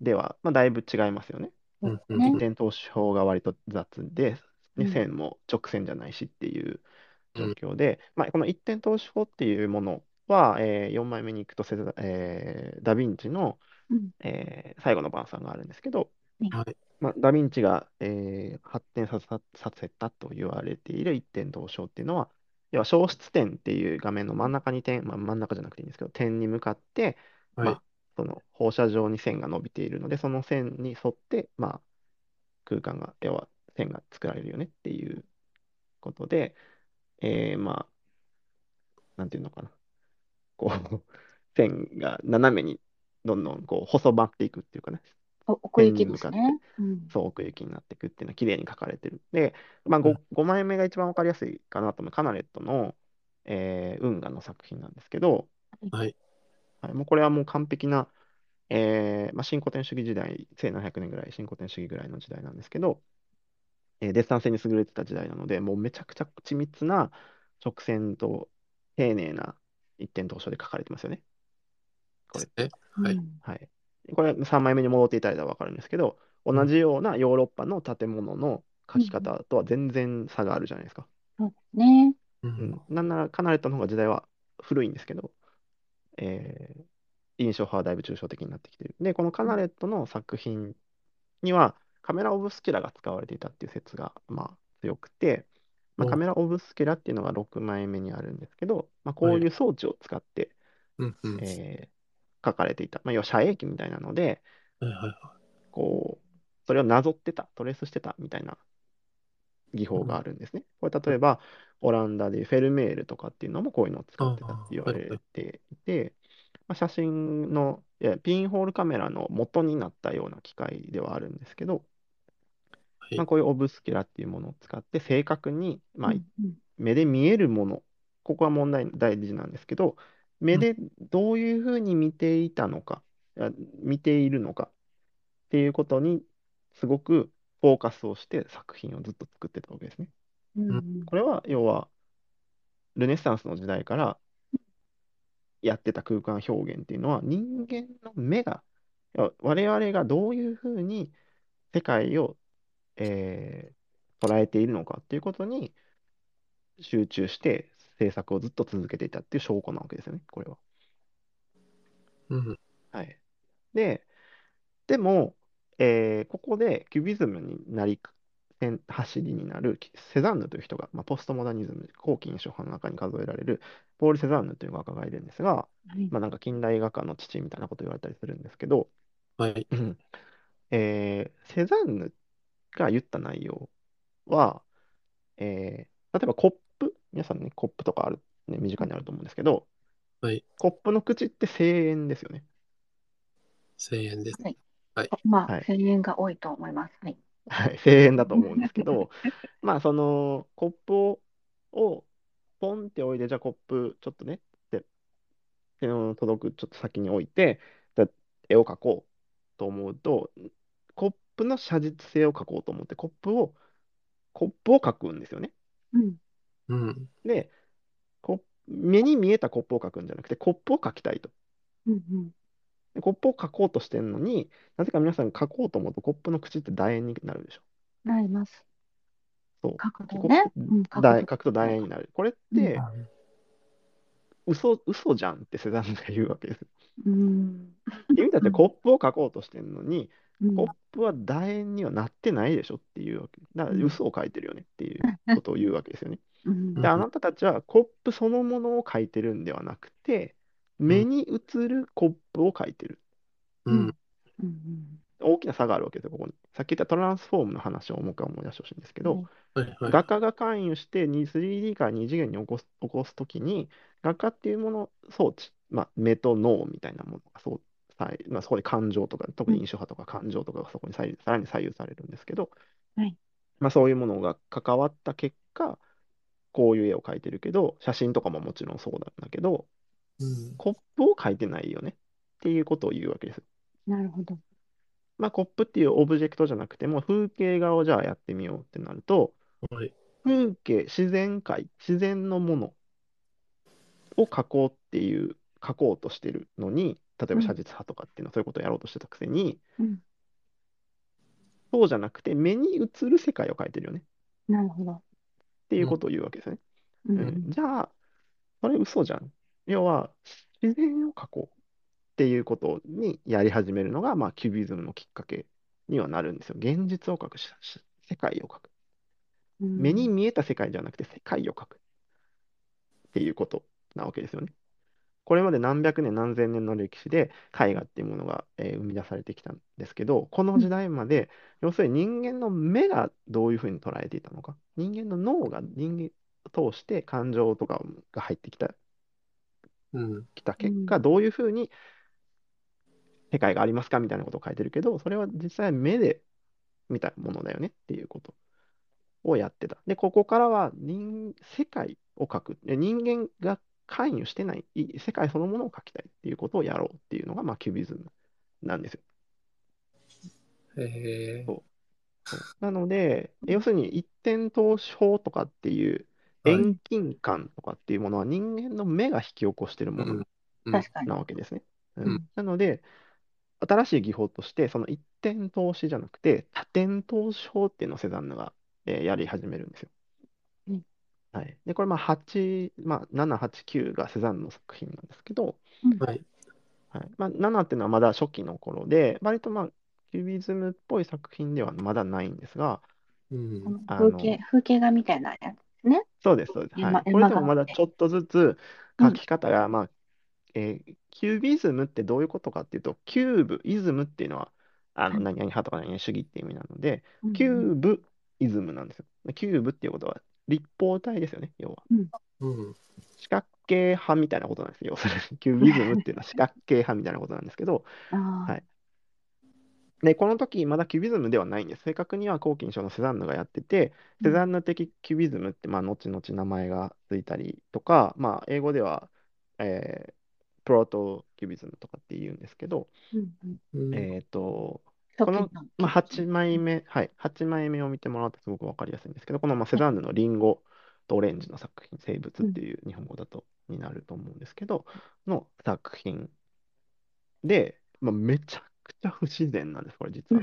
では、まあ、だいぶ違いますよね。うんうん。ね一点投資法が割と雑で、ね、うん。線も直線じゃないしっていう状況で、まあ、この一点投資法っていうものは、え4枚目に行くとセザ、えーダ・ヴィンチの、うん。えー最後の晩餐があるんですけど、はい。まあ、ダ・ヴィンチが、えー発展させたさせたと言われている一点投資法っていうのは、要は消失点っていう画面の真ん中に点、まあ、真ん中じゃなくていいんですけど、点に向かって、はいまあ、その放射状に線が伸びているので、その線に沿って、まあ、空間が、要は線が作られるよねっていうことで、えーまあ、なんていうのかな。こう、線が斜めにどんどんこう細まっていくっていうかね、お奥行きですね。うんそう奥行きになっていくっていうのは綺麗に書かれてる。で、まあ 5, 5枚目が一番わかりやすいかなと思う、カナレットの、えー運河の作品なんですけど、はい。はい、もうこれはもう完璧な、えーまあ、新古典主義時代、1700年ぐらい、新古典主義ぐらいの時代なんですけど、えーデッサン性に優れてた時代なので、もうめちゃくちゃ緻密な直線と丁寧な一点投書で書かれてますよね。これ。ね。はい。うんはい。これ3枚目に戻っていただいたら分かるんですけど、同じようなヨーロッパの建物の書き方とは全然差があるじゃないですか。そうですね。ううんん、なんならカナレットの方が時代は古いんですけど、えー印象派はだいぶ抽象的になってきている。で、このカナレットの作品にはカメラオブスキュラが使われていたっていう説が、まあ、強くて、まあ、おカメラオブスキュラっていうのが6枚目にあるんですけど、まあ、こういう装置を使って、うんうん。はいえー書かれていた。まあ、要は遮影機みたいなので、はいはこう、それをなぞってた、トレースしてたみたいな技法があるんですね。これ例えば、オランダでフェルメールとかっていうのもこういうのを使ってたって言われていて、まあ、写真のいやピンホールカメラの元になったような機械ではあるんですけど、い。まあ、こういうオブスキュラっていうものを使って正確に、まあ目で見えるもの、ここは問題大事なんですけど、目でどういうふうに見ていたのか、見ているのかっていうことにすごくフォーカスをして作品をずっと作ってたわけですね。うんうんこれは要はルネッサンスの時代からやってた空間表現っていうのは人間の目が我々がどういうふうに世界を、えー捉えているのかっていうことに集中して制作をずっと続けていたっていう証拠なわけですよね、これは。うん。はい。で、でも、えーここでキュビズムになり、線走りになるセザンヌという人が、まあ、ポストモダニズム、後期印象派の中に数えられるポール・セザンヌという画家がいるんですが、はいまあ、なんか近代画家の父みたいなこと言われたりするんですけど、はい。うんえーセザンヌが言った内容は、えー例えばコップ、皆さんね、コップとかある、ね、身近にあると思うんですけど、はい。コップの口って声援ですよね。1000円です。まあ、はい1000円が多いと思います。はい。はい、声援だと思うんですけど、*laughs* まあ、その、コップを、をポンって置いて、じゃあコップ、ちょっとね、って手の届くちょっと先に置いて、じゃあ絵を描こうと思うと、コップの写実性を描こうと思って、コップを、コップを描くんですよね。うん。うん。で、コップ目に見えたコップを描くんじゃなくて、コップを描きたいと。うんうん。でコップを描こうとしてるのに、なぜか皆さん描こうと思うと、コップの口って楕円になるでしょ。なります。そう。コね。ップうん、楕角度。円書くと楕円になる。これって、嘘、嘘じゃんってセザンヌが言うわけです。うん。君たちは *laughs* コップを書こうとしてるのに、うんコップは楕円にはなってないでしょっていうわけ。だからうん嘘を書いてるよねっていうことを言うわけですよね。うんで、あなたたちはコップそのものを書いてるんではなくて、目に映るコップを書いてる。うん。うん大きな差があるわけですよ、ここに。さっき言ったトランスフォームの話をもう一回思い出してほしいんですけど、はいはい。画家が関与してに 3D から2次元に起こす起こすときに、画家っていうもの、装置まあ、目と脳みたいなものがそう、さいまあ、そこで感情とか、特に印象派とか感情とかがそこに左右さらに左右されるんですけど、はいまあ、そういうものが関わった結果、こういう絵を描いてるけど、写真とかももちろんそうなんだけど、うん。コップを描いてないよねっていうことを言うわけです。なるほど。まあ、コップっていうオブジェクトじゃなくても、風景画をじゃあやってみようってなると、はい。風景、自然界、自然のものを描こうっていう、描こうとしてるのに、例えば写実派とかっていうのはそういうことをやろうとしてたくせに、うん。そうじゃなくて目に映る世界を描いてるよねなるほど。っていうことを言うわけですよね。うんうんじゃあ、それ嘘じゃん。要は、自然を描こうっていうことにやり始めるのが、まあ、キュビズムのきっかけにはなるんですよ。現実を描く世界を描く。うん目に見えた世界ではなくて世界を描くっていうことなわけですよね。これまで何百年何千年の歴史で絵画っていうものが、えー生み出されてきたんですけど、この時代まで、要するに人間の目がどういうふうに捉えていたのか、人間の脳が人間を通して感情とかが入ってきた、うん。きた結果、うんどういうふうに世界がありますかみたいなことを書いてるけど、それは実際目で見たものだよねっていうことをやってた。で、ここからは人、世界を描く。で人間が関与してない、い世界そのものを描きたいっていうことをやろうっていうのが、まあ、キュビズムなんですよ。へえ。そうなので、要するに一点投資法とかっていうはい遠近感とかっていうものは人間の目が引き起こしてるもの。なわけですね。なので、新しい技法として、その一点投資じゃなくて、多点投資法っていうのをセザンヌが、えーやり始めるんですよ。うんはい。で、これ、まあ、8、まあ、7、8、9がセザンヌの作品なんですけど、はい。はい。まあ、7っていうのはまだ初期の頃で、割とまあ、キュビズムっぽい作品ではまだないんですが、うんあの風景、風景画みたいなやつですね。そうです、そうです。山はい。これでがあってまだちょっとずつ書き方が、まあ、えーキュービズムってどういうことかっていうと、キューブ、イズムっていうのは、あの、はい何々派とか何々主義っていう意味なので、うんキューブイズムなんですよ。キューブっていうことは立方体ですよね、要は。うん。四角形派みたいなことなんですよ。要するに、キュービズムっていうのは *laughs* 四角形派みたいなことなんですけど、はいで、この時、まだキュビズムではないんです。正確には後期に書のセザンヌがやってて、セザンヌ的キュビズムって、まあ、後々名前がついたりとか、まあ、英語では、えープロトキュビズムとかって言うんですけど、うんうんうんえっと、初期この、まあ、初期8枚目、はい、8枚目を見てもらうとすごくわかりやすいんですけど、この、まあ、セザンヌのリンゴとオレンジの作品、生物っていう日本語だとになると思うんですけど、の作品で、まあ、めちゃくちゃ不自然なんです、これ実は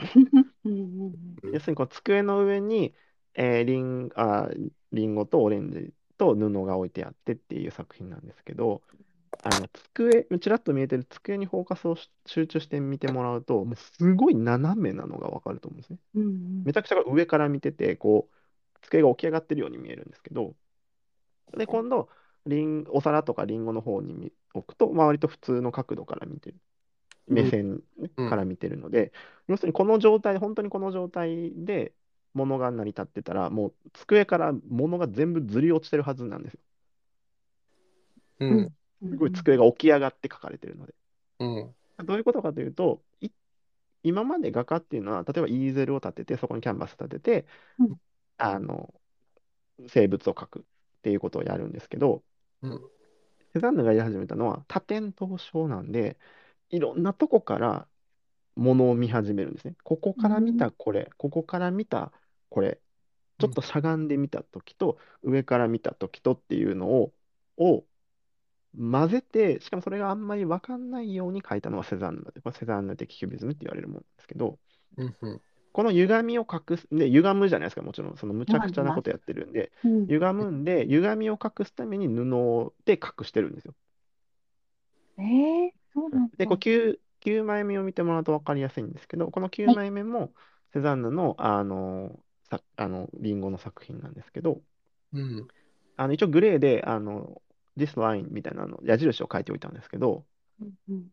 要するにこう机の上に、えーリンあリンゴとオレンジと布が置いてあってっていう作品なんですけど、あの机、ちらっと見えてる机にフォーカスをし集中して見てもらうと、もうすごい斜めなのがわかると思うんですね。うんうんめちゃくちゃ上から見てて、こう、机が起き上がってるように見えるんですけど、で、今度、リンお皿とかリンゴの方に見置くと、まあ、割と普通の角度から見てる。目線ねうんから見てるので、要するにこの状態、本当にこの状態で物が成り立ってたら、もう机から物が全部ずり落ちてるはずなんですよ。うん。うんすごい机が起き上がって書かれてるので。うん。どういうことかというと、い今まで画家っていうのは、例えばイーゼルを立てて、そこにキャンバス立てて、うんあの、生物を描くっていうことをやるんですけど、うん。セザンヌがやり始めたのは多点投資法なんで、いろんなとこからものを見始めるんですね。ここから見たこれ、ここから見たこれ、ちょっとしゃがんで見たときと、上から見たときとっていうのを、を混ぜて、しかもそれがあんまり分かんないように書いたのはセザンヌで、これセザンヌ的キュビズムって言われるものですけど、うん。うん。この歪みを隠す、で、歪むじゃないですか、もちろん、そのむちゃくちゃなことやってるんで、うん歪むんで、歪みを隠すために布で隠してるんですよ。えー、そうなんだで、こう 9, 9枚目を見てもらうと分かりやすいんですけど、この9枚目もセザンヌの、あの、さあのリンゴの作品なんですけど、うん。あの一応グレーで、あの、this line みたいなの矢印を書いておいたんですけど、うんうん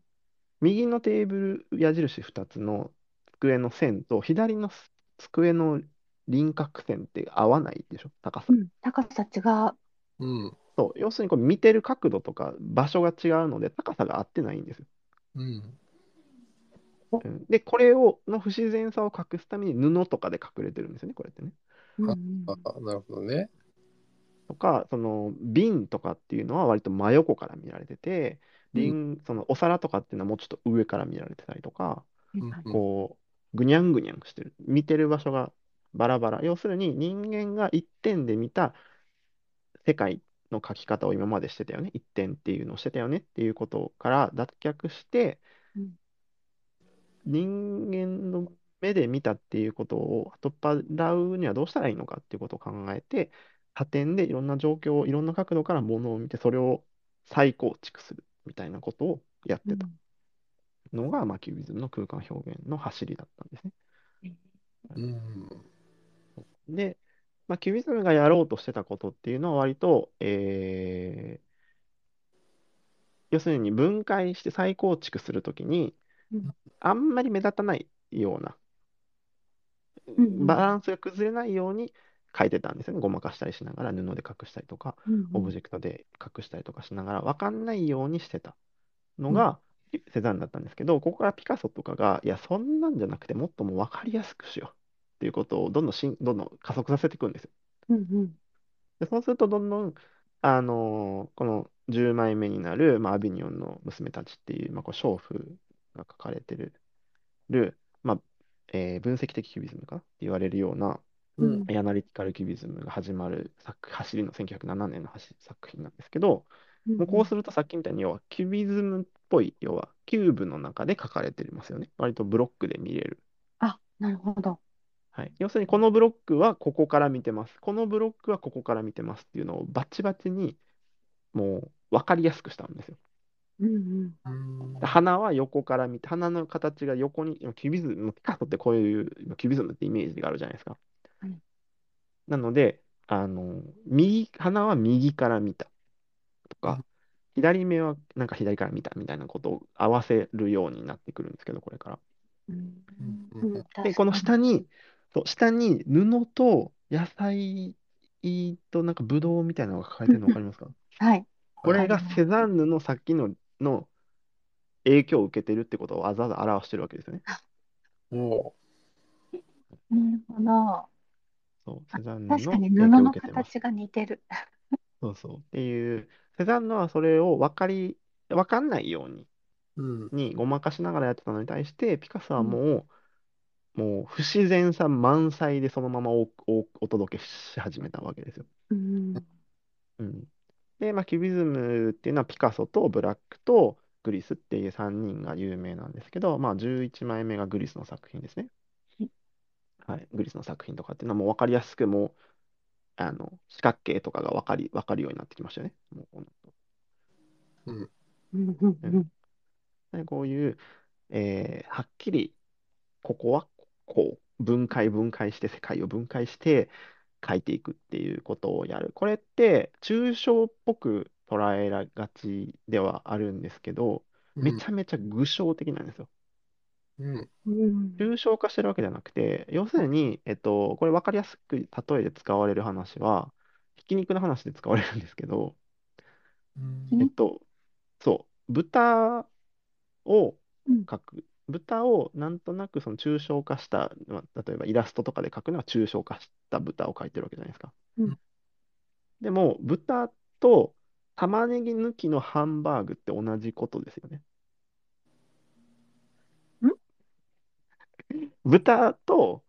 右のテーブル矢印2つの机の線と左の机の輪郭線って合わないでしょ、高さう。ん高さ違う。うん。そう、要するにこれ見てる角度とか場所が違うので高さが合ってないんですよ。うん。うんで、これを、の不自然さを隠すために布とかで隠れてるんですよね、これってね。うんうんあなるほどね。とか、その瓶とかっていうのは割と真横から見られてて、瓶、そのお皿とかっていうのはもうちょっと上から見られてたりとか、こう、ぐにゃんぐにゃんしてる。見てる場所がバラバラ。要するに人間が一点で見た世界の描き方を今までしてたよね。一点っていうのをしてたよねっていうことから脱却して、うん人間の目で見たっていうことを取っ払うにはどうしたらいいのかっていうことを考えて、多点でいろんな状況をいろんな角度からものを見て、それを再構築するみたいなことをやってたのが、まあ、キュビズムの空間表現の走りだったんですね。うん。で、まあ、キュビズムがやろうとしてたことっていうのは割と、えー要するに分解して再構築するときにうん、あんまり目立たないような、バランスが崩れないように書いてたんですよね。ごまかしたりしながら、布で隠したりとか、うんオブジェクトで隠したりとかしながら、分かんないようにしてたのがセザンヌだったんですけど、ここからピカソとかが、いや、そんなんじゃなくて、もっともう分かりやすくしよう。っていうことをどんどんしんどんどん加速させていくんですよ。うんうん。で、そうすると、どんどん、あのーこの10枚目になる、まあ、アビニョンの娘たちっていう、まあ、こう娼婦が書かれてる、るまあえー分析的キュビズムかって言われるような、うん。 Analytical Cubism が始まる作走りの1907年の走作品なんですけど、うんもうこうするとさっきみたいに要はキュビズムっぽい、要はキューブの中で書かれてますよね。割とブロックで見れる。あ、なるほど。はい、要するにこのブロックはここから見てます。このブロックはここから見てますっていうのをバチバチにもう分かりやすくしたんですよ。うんうん花は横から見て、花の形が横に、キュビズム、ピカソってこういうキュビズムってイメージがあるじゃないですか。はいなので、あの、右、花は右から見たとかうん、左目はなんか左から見たみたいなことを合わせるようになってくるんですけど、これから。うんうんうんで、この下に、そう下に布と野菜となんかブドウみたいなのが書かれてるの分かりますか？*laughs* はい。これがセザンヌのさっきのの影響を受けてるってことをわざわざ表してるわけですよね。もなるほど。そう、セザンヌの確かに影響を布の受けてます。形が似てる。そうそう。っていう、セザンヌはそれを分かり、分かんないように、う、うん。にごまかしながらやってたのに対して、ピカソはもう、もう不自然さ満載でそのままおおお届けし始めたわけですよ。うんうん。で、まあ、キュビズムっていうのはピカソとブラックとグリスっていう3人が有名なんですけど、まあ、11枚目がグリスの作品ですね。はい。グリスの作品とかっていうのはもう分かりやすくもう、あの、四角形とかが分かり、分かるようになってきましたよね。もううん。こういう、えーはっきり、ここはこう、分解分解して、世界を分解して書いていくっていうことをやる。これって、抽象っぽく捉えらがちではあるんですけど、めちゃめちゃ具象的なんですよ。うん。うん抽象化してるわけじゃなくて、要するに、えっと、これ分かりやすく例えで使われる話は、ひき肉の話で使われるんですけど、うんえっと、そう、豚をうん描く。豚をなんとなくその抽象化した、まあ例えばイラストとかで描くのは抽象化した豚を描いてるわけじゃないですか。うんでも、豚と玉ねぎ抜きのハンバーグって同じことですよね。ん豚と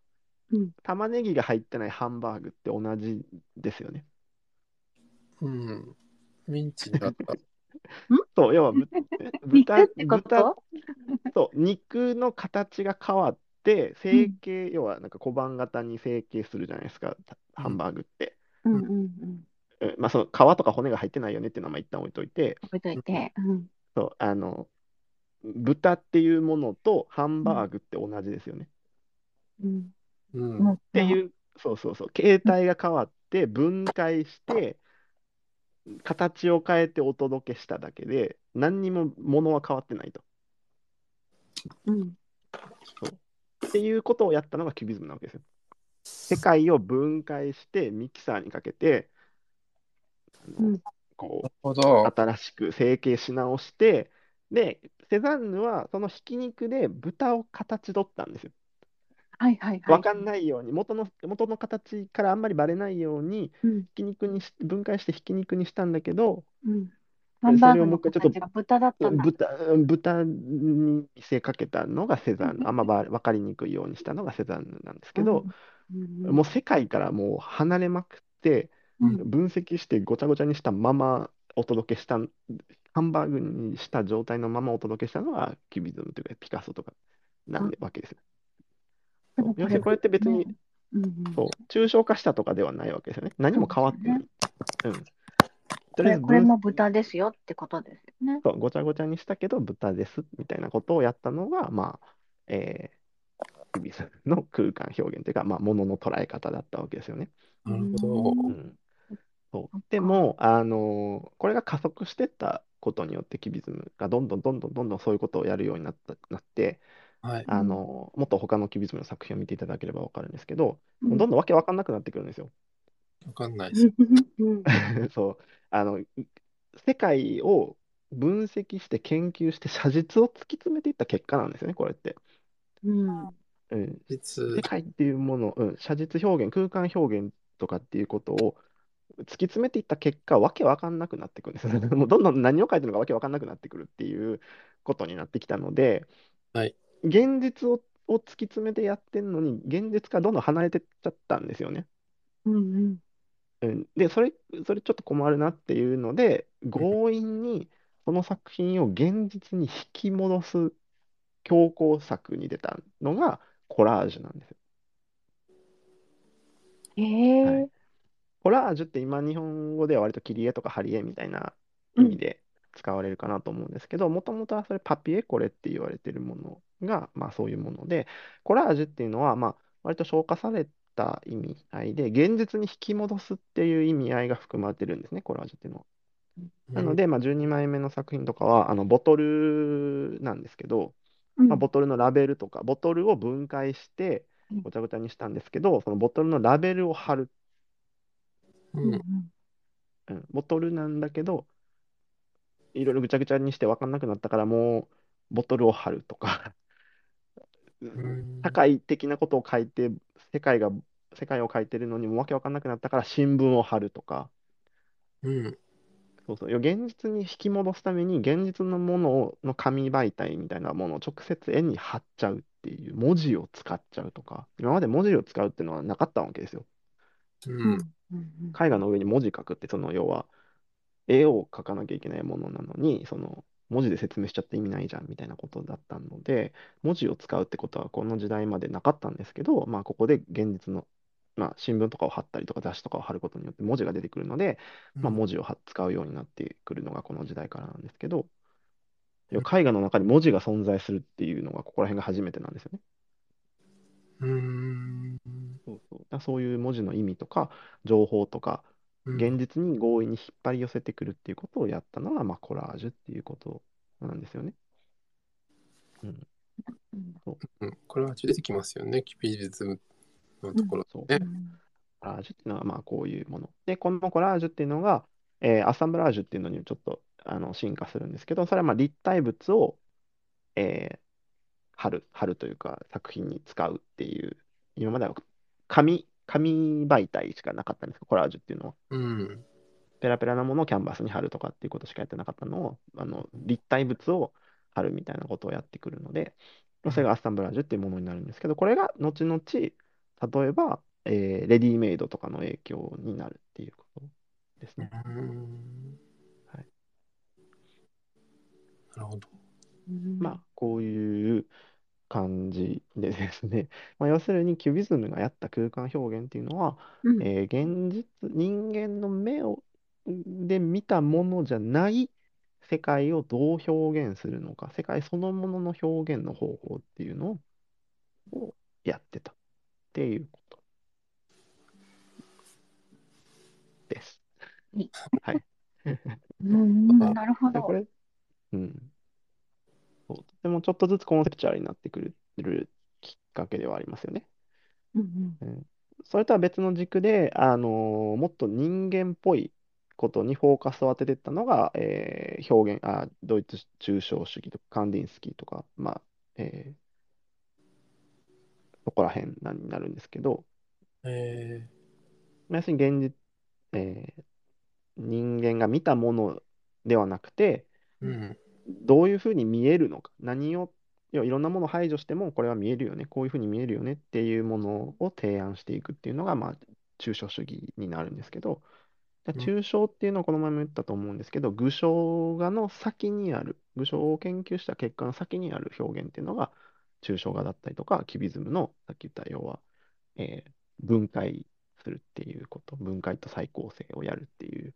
うん玉ねぎが入ってないハンバーグって同じですよね。うん。ミンチになった。*laughs* そう、要はぶ肉豚、ってこと？豚そう、肉の形が変わって、成形、要はなんか小判型に成形するじゃないですか、ハンバーグって。うんうんうん。うんまあ、その皮とか骨が入ってないよねっていうのはまあ一旦置いといて、覚えといて。うんそう、あの、豚っていうものとハンバーグって同じですよね。うんうん。もうっていう、そうそうそう、形態が変わって、分解して、形を変えてお届けしただけで、何にも物は変わってないと。うんっていうことをやったのがキュビズムなわけですよ。世界を分解してミキサーにかけて、うんこう。新しく成形し直して、で、セザンヌはそのひき肉で豚を形取ったんですよ。はいはいはい。わかんないように、元の、元の形からあんまりバレないように、うんひき肉にし、分解してひき肉にしたんだけど、うん。ハンバーグのそれをもう一回ちょっと形が豚だったんだ。豚、豚に見せかけたのがセザンヌ、あんまば分かりにくいようにしたのがセザンヌなんですけど、うんうんもう世界からもう離れまくって、うん分析してごちゃごちゃにしたままお届けした、ハンバーグにした状態のままお届けしたのがキュビズムというかピカソとかなんでわけですよ。でも要するにこれって別に、ねうんうんそう、抽象化したとかではないわけですよね。何も変わってない。うん。とこれりあえず分これも豚ですよってことですよね。そうごちゃごちゃにしたけど豚ですみたいなことをやったのが、まあ、えー、キュビズムの空間表現というか、まあ、ものの捉え方だったわけですよね。なるほど。うんそうでも、あのーこれが加速してったことによって、キュビズムがどんどんどんどんどんどんそういうことをやるようになったなって、はい。あのーもっと他のキュビズムの作品を見ていただければ分かるんですけど、うんどんどんわけわかんなくなってくるんですよ。わかんないです。う *laughs* ん *laughs* そうあのい世界を分析して研究して写実を突き詰めていった結果なんですよね、これって。うんうん、実世、界っていうもの、うん、写実表現、空間表現とかっていうことを突き詰めていった結果、わけわかんなくなってくるんですよね。*laughs* もうどんどん何を書いてるのかわけわかんなくなってくるっていうことになってきたので、はい現実を、を突き詰めてやってるのに、現実からどんどん離れてっちゃったんですよね。うんうんうん、で、それ、それちょっと困るなっていうので、強引にその作品を現実に引き戻す強行策に出たのがコラージュなんですよ。へはいえ。コラージュって今日本語では割と切り絵とか貼り絵みたいな意味で使われるかなと思うんですけど、もともとはそれパピエコレって言われてるものが、まあそういうもので、コラージュっていうのは、まあ割と消化された意味合いで、現実に引き戻すっていう意味合いが含まれてるんですね、コラージュっていうのは。なので、まあ、12枚目の作品とかは、あのボトルなんですけど、うんまあ、ボトルのラベルとか、ボトルを分解してうんごちゃごちゃにしたんですけど、そのボトルのラベルを貼る。ううんん。うん、ボトルなんだけど、いろいろぐちゃぐちゃにして分かんなくなったから、もうボトルを貼るとか、うん社会的なことを書いて、世界が、世界を書いてるのにもわけわかんなくなったから新聞を貼るとか、うん。そうそう。現実に引き戻すために、現実のものをの紙媒体みたいなものを直接絵に貼っちゃうっていう、文字を使っちゃうとか、今まで文字を使うっていうのはなかったわけですよ。ううんん。うん絵画の上に文字書くって、その要は、絵を描かなきゃいけないものなのに、その文字で説明しちゃって意味ないじゃんみたいなことだったので、文字を使うってことはこの時代までなかったんですけど、まあ、ここで現実の、まあ、新聞とかを貼ったりとか雑誌とかを貼ることによって文字が出てくるので、まあ、文字をは使うようになってくるのがこの時代からなんですけど、いや絵画の中に文字が存在するっていうのがここら辺が初めてなんですよね。うん。そうそうだそういう文字の意味とか、情報とか、現実に強引に引っ張り寄せてくるっていうことをやったのが、まあ、コラージュっていうことなんですよね。うん、うんうん。これは出てきますよね、キュピリズムのところそう。ね。コラージュっていうのはまあこういうもの。で、このコラージュっていうのが、えーアッサンブラージュっていうのにちょっとあの進化するんですけど、それはまあ立体物を、えー貼る、貼るというか作品に使うっていう、今までは紙、紙媒体しかなかったんですコラージュっていうのは。うん。ペラペラなものをキャンバスに貼るとかっていうことしかやってなかったのを、あの立体物を貼るみたいなことをやってくるので、まあそれがアッサンブラージュっていうものになるんですけど、これが後々、例えば、えーレディメイドとかの影響になるっていうことですね。うんはいなるほど。うんまあ、こういう感じでですね、*laughs* まあ、要するにキュビズムがやった空間表現っていうのは、うんえー現実、人間の目をで見たものじゃない世界をどう表現するのか、世界そのものの表現の方法っていうのをやってたっていうことです。はいはい。*laughs* うんなるほこれ、うん。そう。とてもちょっとずつコンセプチュアルになってくるきっかけではありますよね。うんうん。それとは別の軸で、あのーもっと人間っぽいことにフォーカスを当てていったのが、えー表現あ、ドイツ抽象主義とか、カンディンスキーとか、まあ、えーそこら辺になるんですけど、えまあ要するに現実、えー人間が見たものではなくて、ーうん。どういうふうに見えるのか、何を、要はいろんなものを排除しても、これは見えるよね、こういうふうに見えるよねっていうものを提案していくっていうのが、まあ、抽象主義になるんですけど、抽象っていうのはこの前も言ったと思うんですけど、具象画の先にある、具象を研究した結果の先にある表現っていうのが、抽象画だったりとか、キュビズムの、さっき言った要は、えー分解するっていうこと、分解と再構成をやるっていう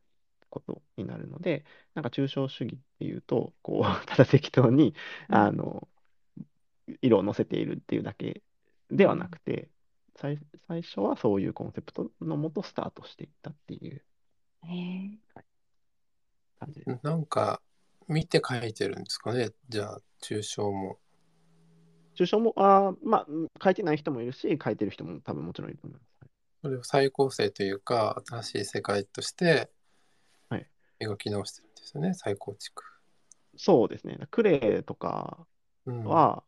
ことになるので、なんか抽象主義っていうと、こう、*laughs* ただ適当に、うんあの、色を乗せているっていうだけではなくて、最、最初はそういうコンセプトのもとスタートしていったっていうへえ感じです。なんか、見て書いてるんですかね。じゃあ、抽象も。抽象も、あーまあ、うん書いてない人もいるし、書いてる人も多分もちろんいると思います。それを再構成というか、新しい世界としてはい描き直してるんですよね。再構築。そうですね。クレイとかうん、は、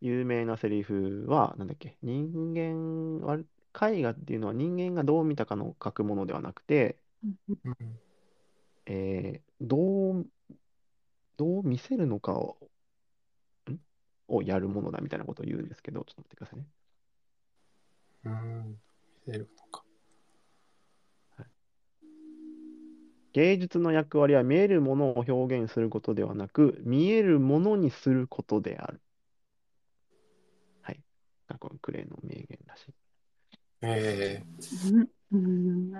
有名なセリフは、なんだっけ、人間は、絵画っていうのは人間がどう見たかの書くものではなくて、えーどう、どう見せるのかを、ん？をやるものだみたいなことを言うんですけど、ちょっと待ってくださいね。うん。見せるのか。芸術の役割は見えるものを表現することではなく、見えるものにすることである。はい。がこのクレイの名言らしい。えうんうん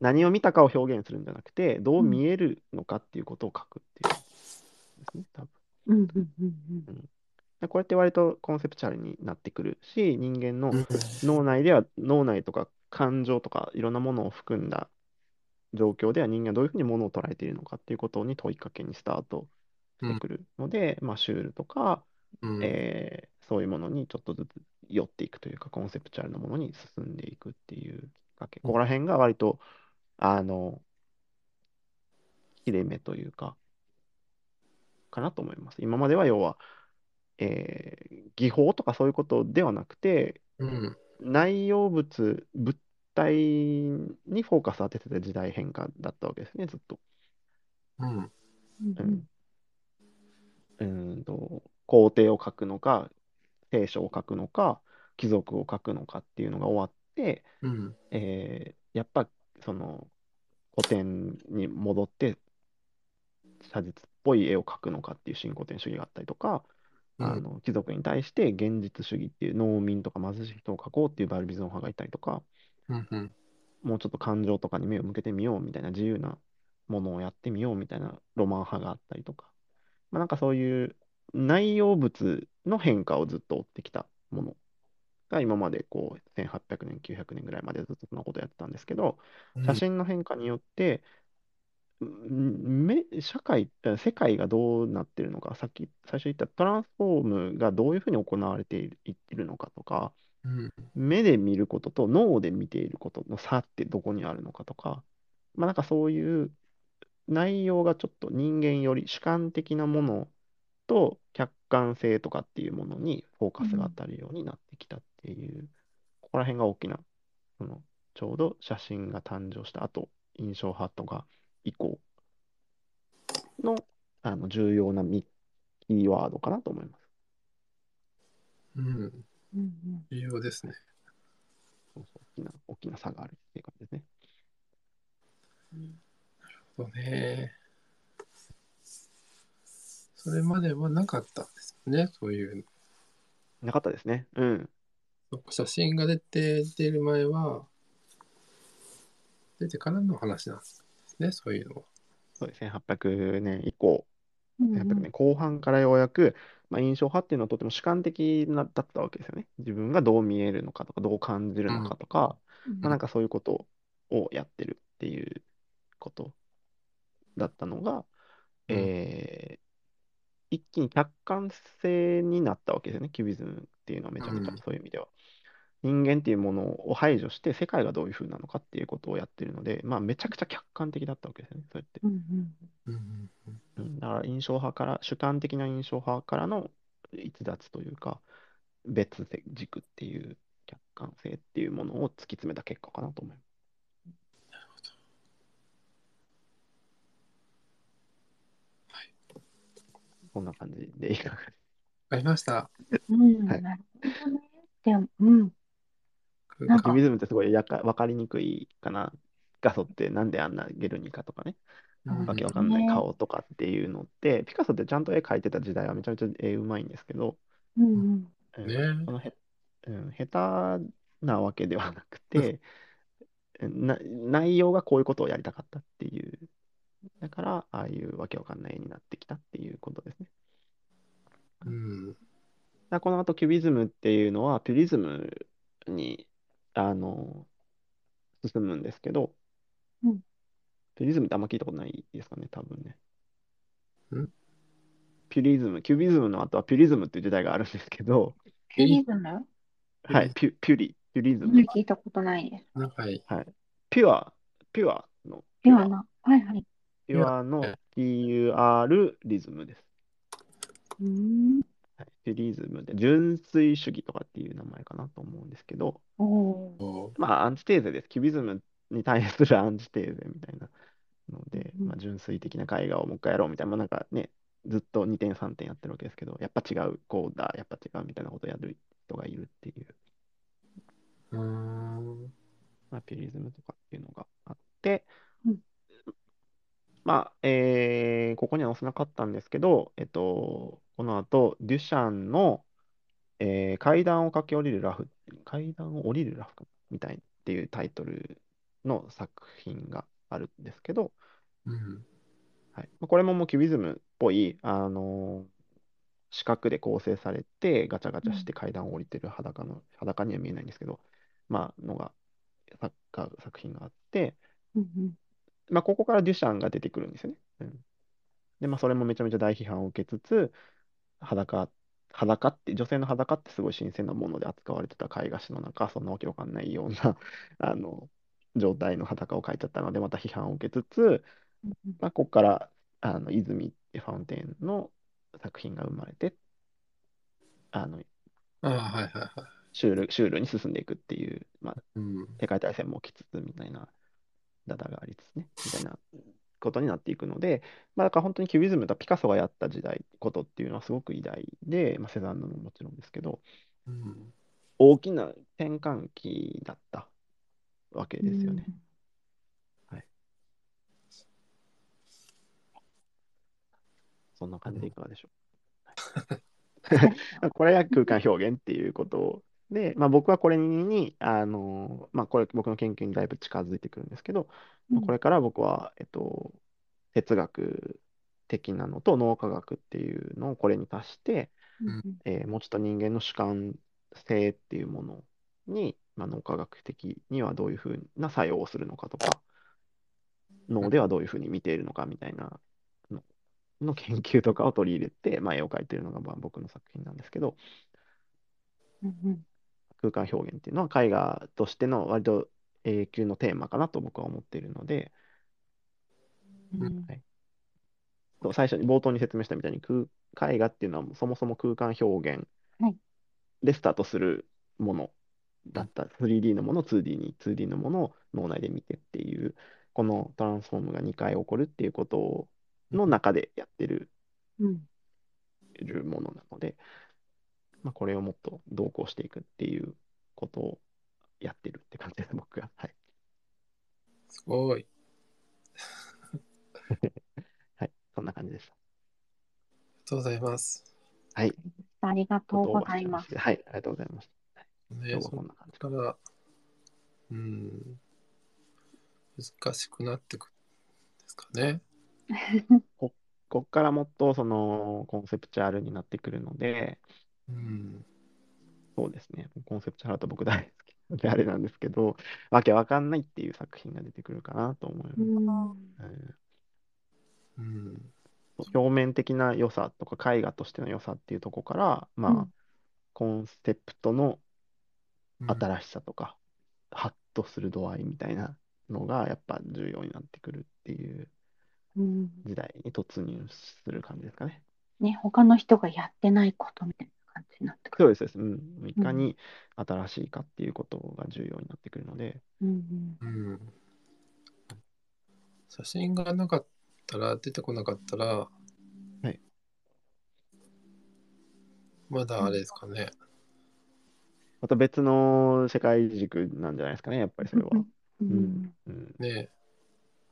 何を見たかを表現するんじゃなくて、どう見えるのかっていうことを書くっていうですね、多分。うんうんうんでこうやって割とコンセプチュアルになってくるし、人間の脳内では脳内とか感情とかいろんなものを含んだ状況では人間はどういうふうにものを捉えているのかっていうことに問いかけにスタートしてくるので、まあ、シュールとか、うん。えーそういうものにちょっとずつ寄っていくというかコンセプチュアルなものに進んでいくっていうきっかけ、ここら辺が割とあの切れ目というかかなと思います。今までは要は、えー技法とかそういうことではなくてうん。内容物、物体にフォーカスを当ててた時代変化だったわけですね、ずっと。うん。うん。うん。と、皇帝を書くのか、聖書を書くのか、貴族を書くのかっていうのが終わって、うん。えーやっぱその古典に戻って写実っぽい絵を描くのかっていう新古典主義があったりとか、うん。あの貴族に対して現実主義っていう農民とか貧しい人を描こうっていうバルビゾン派がいたりとか、うんうん。もうちょっと感情とかに目を向けてみようみたいな自由なものをやってみようみたいなロマン派があったりとか、まあ、なんかそういう内容物の変化をずっと追ってきたもの。が今までこう1800年、900年ぐらいまでずっとそのことやってたんですけど、うん。写真の変化によって、んめ社会、あ世界がどうなってるのか、さっき最初言ったトランスフォームがどういうふうに行われているのかとか、目で見ることと脳で見ていることの差ってどこにあるのかとか、まあなんかそういう内容がちょっと人間より主観的なものと客観性とかっていうものにフォーカスが当たるようになってきたっていう、ここら辺が大きな、そのちょうど写真が誕生した後、印象派とか以降のあの重要なキーワードかなと思います。うん重要ですね。そうそう大きな、大きな差があるっていう感じですね。そうね。それまではなかったんですよね。そういうなかったですね。うん。写真が出て出る前は出てからの話なんですね。そういうのは。そうですね。1800年以降、うん1800年後半からようやく、まあ、印象派っていうのはとても主観的なだったわけですよね。自分がどう見えるのかとか、どう感じるのかとか、まあ、なんかそういうことをやってるっていうことだったのが、うんえー一気に客観性になったわけですよね。キュビズムっていうのはめちゃめちゃうんそういう意味では。人間っていうものを排除して世界がどういう風なのかっていうことをやってるので、まあ、めちゃくちゃ客観的だったわけですよね、そうやって。うんうんだから印象派から、主観的な印象派からの逸脱というか、別軸っていう客観性っていうものを突き詰めた結果かなと思います。こんな感じでいかがですわかりました。うんはいなるほどね。でも、うん。なんかかキュビズムってすごいやか分かりにくいかな。ピカソってなんであんなゲルニカとかね、うんわけわかんない顔とかっていうのって、ピカソってちゃんと絵描いてた時代はめちゃめちゃ絵うまいんですけど、うんうん。うんねそのへ、うん、下手なわけではなくて、な内容がこういうことをやりたかったっていう、だから、ああいうわけわかんない絵になってきたっていうことですね。うん。この後、キュビズムっていうのは、ピュリズムに、あの、進むんですけど、うんピュリズムってあんま聞いたことないですかね、多分ね。ん？ピュリズム、キュビズムの後はピュリズムっていう時代があるんですけど、ピュリズム？はい、ピュ、ピュリ、ピュリズム。聞いたことないです。なんかいい。はい。ピュア、ピュアの、ピュアな。はいはい。ピュアの TUR リズムです。うーん。はい、ピュリズムで、純粋主義とかっていう名前かなと思うんですけど。おまあ、アンチテーゼです。キュビズムに対するアンチテーゼみたいなので、うん。まあ、純粋的な絵画をもう一回やろうみたいな、まあ、なんかね、ずっと2点3点やってるわけですけど、やっぱ違う、こうだ、やっぱ違うみたいなことをやる人がいるっていう、うーん。まあ、ピュリズムとかっていうのがあって、うん。まあ、えーここには載せなかったんですけど、えっと、この後、デュシャンの、えー階段を駆け下りるラフ、階段を降りるラフかっていうタイトルの作品があるんですけど、うん。はい、まあこれももうキュビズムっぽい、あのー四角で構成されて、ガチャガチャして階段を降りてる裸の、裸には見えないんですけど、まあ、のが、作家作品があって、うんうん。まあ、ここからデュシャンが出てくるんですよね。うん、で、まあ、それもめちゃめちゃ大批判を受けつつ、裸、裸って、女性の裸ってすごい新鮮なもので扱われてた絵画師の中、そんなわけわかんないような、*laughs* あの、状態の裸を描いちゃったので、また批判を受けつつ、まあ、ここから、あの、泉ファウンテンの作品が生まれて、あの、ああ、はいはいはい。シュール、シュールに進んでいくっていう、まあ、うん。世界大戦も起きつつみたいな、ダダがありつつね、みたいなことになっていくので、まあ、だから本当にキュビズムとピカソがやった時代、ことっていうのはすごく偉大で、まあ、セザンヌももちろんですけど、うん。大きな転換期だったわけですよね。そんな感じでいかがでしょう？*laughs* *laughs* これが空間表現っていうことで、まあ、僕はこれに、あのまあ、これ僕の研究にだいぶ近づいてくるんですけど、まあこれから僕は、えっと、哲学的なのと脳科学っていうのをこれに足して、うん。えーもうちょっと人間の主観性っていうものに、まあ、脳科学的にはどういうふうな作用をするのかとか、脳ではどういうふうに見ているのかみたいなのの研究とかを取り入れて、まあ、絵を描いているのがまあ僕の作品なんですけど、うんうん空間表現っていうのは絵画としての割と永久のテーマかなと僕は思っているので、うん。はい。最初に冒頭に説明したみたいに空絵画っていうのはそもそも空間表現はい。でスタートするものだった、3D のものを 2D に 2D のものを脳内で見てっていうこのトランスフォームが2回起こるっていうことの中でやってるうん。るものなので、まあ、これをもっと同行していくっていうことをやってるって感じです僕がはい、すごい。*laughs* はい、そんな感じでしたありがとうございます。はいありがとうございます。はいありがとうございました今ね、日はそこんな感じこから、うん、難しくなってくるんですかね。*laughs* ここからもっとそのコンセプチュアルになってくるので、うん。そうですね、コンセプチュアルだと僕大好きなのであれなんですけど、わけわかんないっていう作品が出てくるかなと思います。うんうんうん。表面的な良さとか絵画としての良さっていうところから、まあ、うんコンセプトの新しさとか、ハッとする度合いみたいなのがやっぱ重要になってくるっていううん。時代に突入する感じですかね。ね、他の人がやってないことみたいな感じになってくる。そうです、そうです。うん。いかに新しいかっていうことが重要になってくるので、うんうん。写真がなかったら、出てこなかったら、はい。まだあれですかね。また別の世界軸なんじゃないですかね、やっぱりそれは。うん。ううん。ね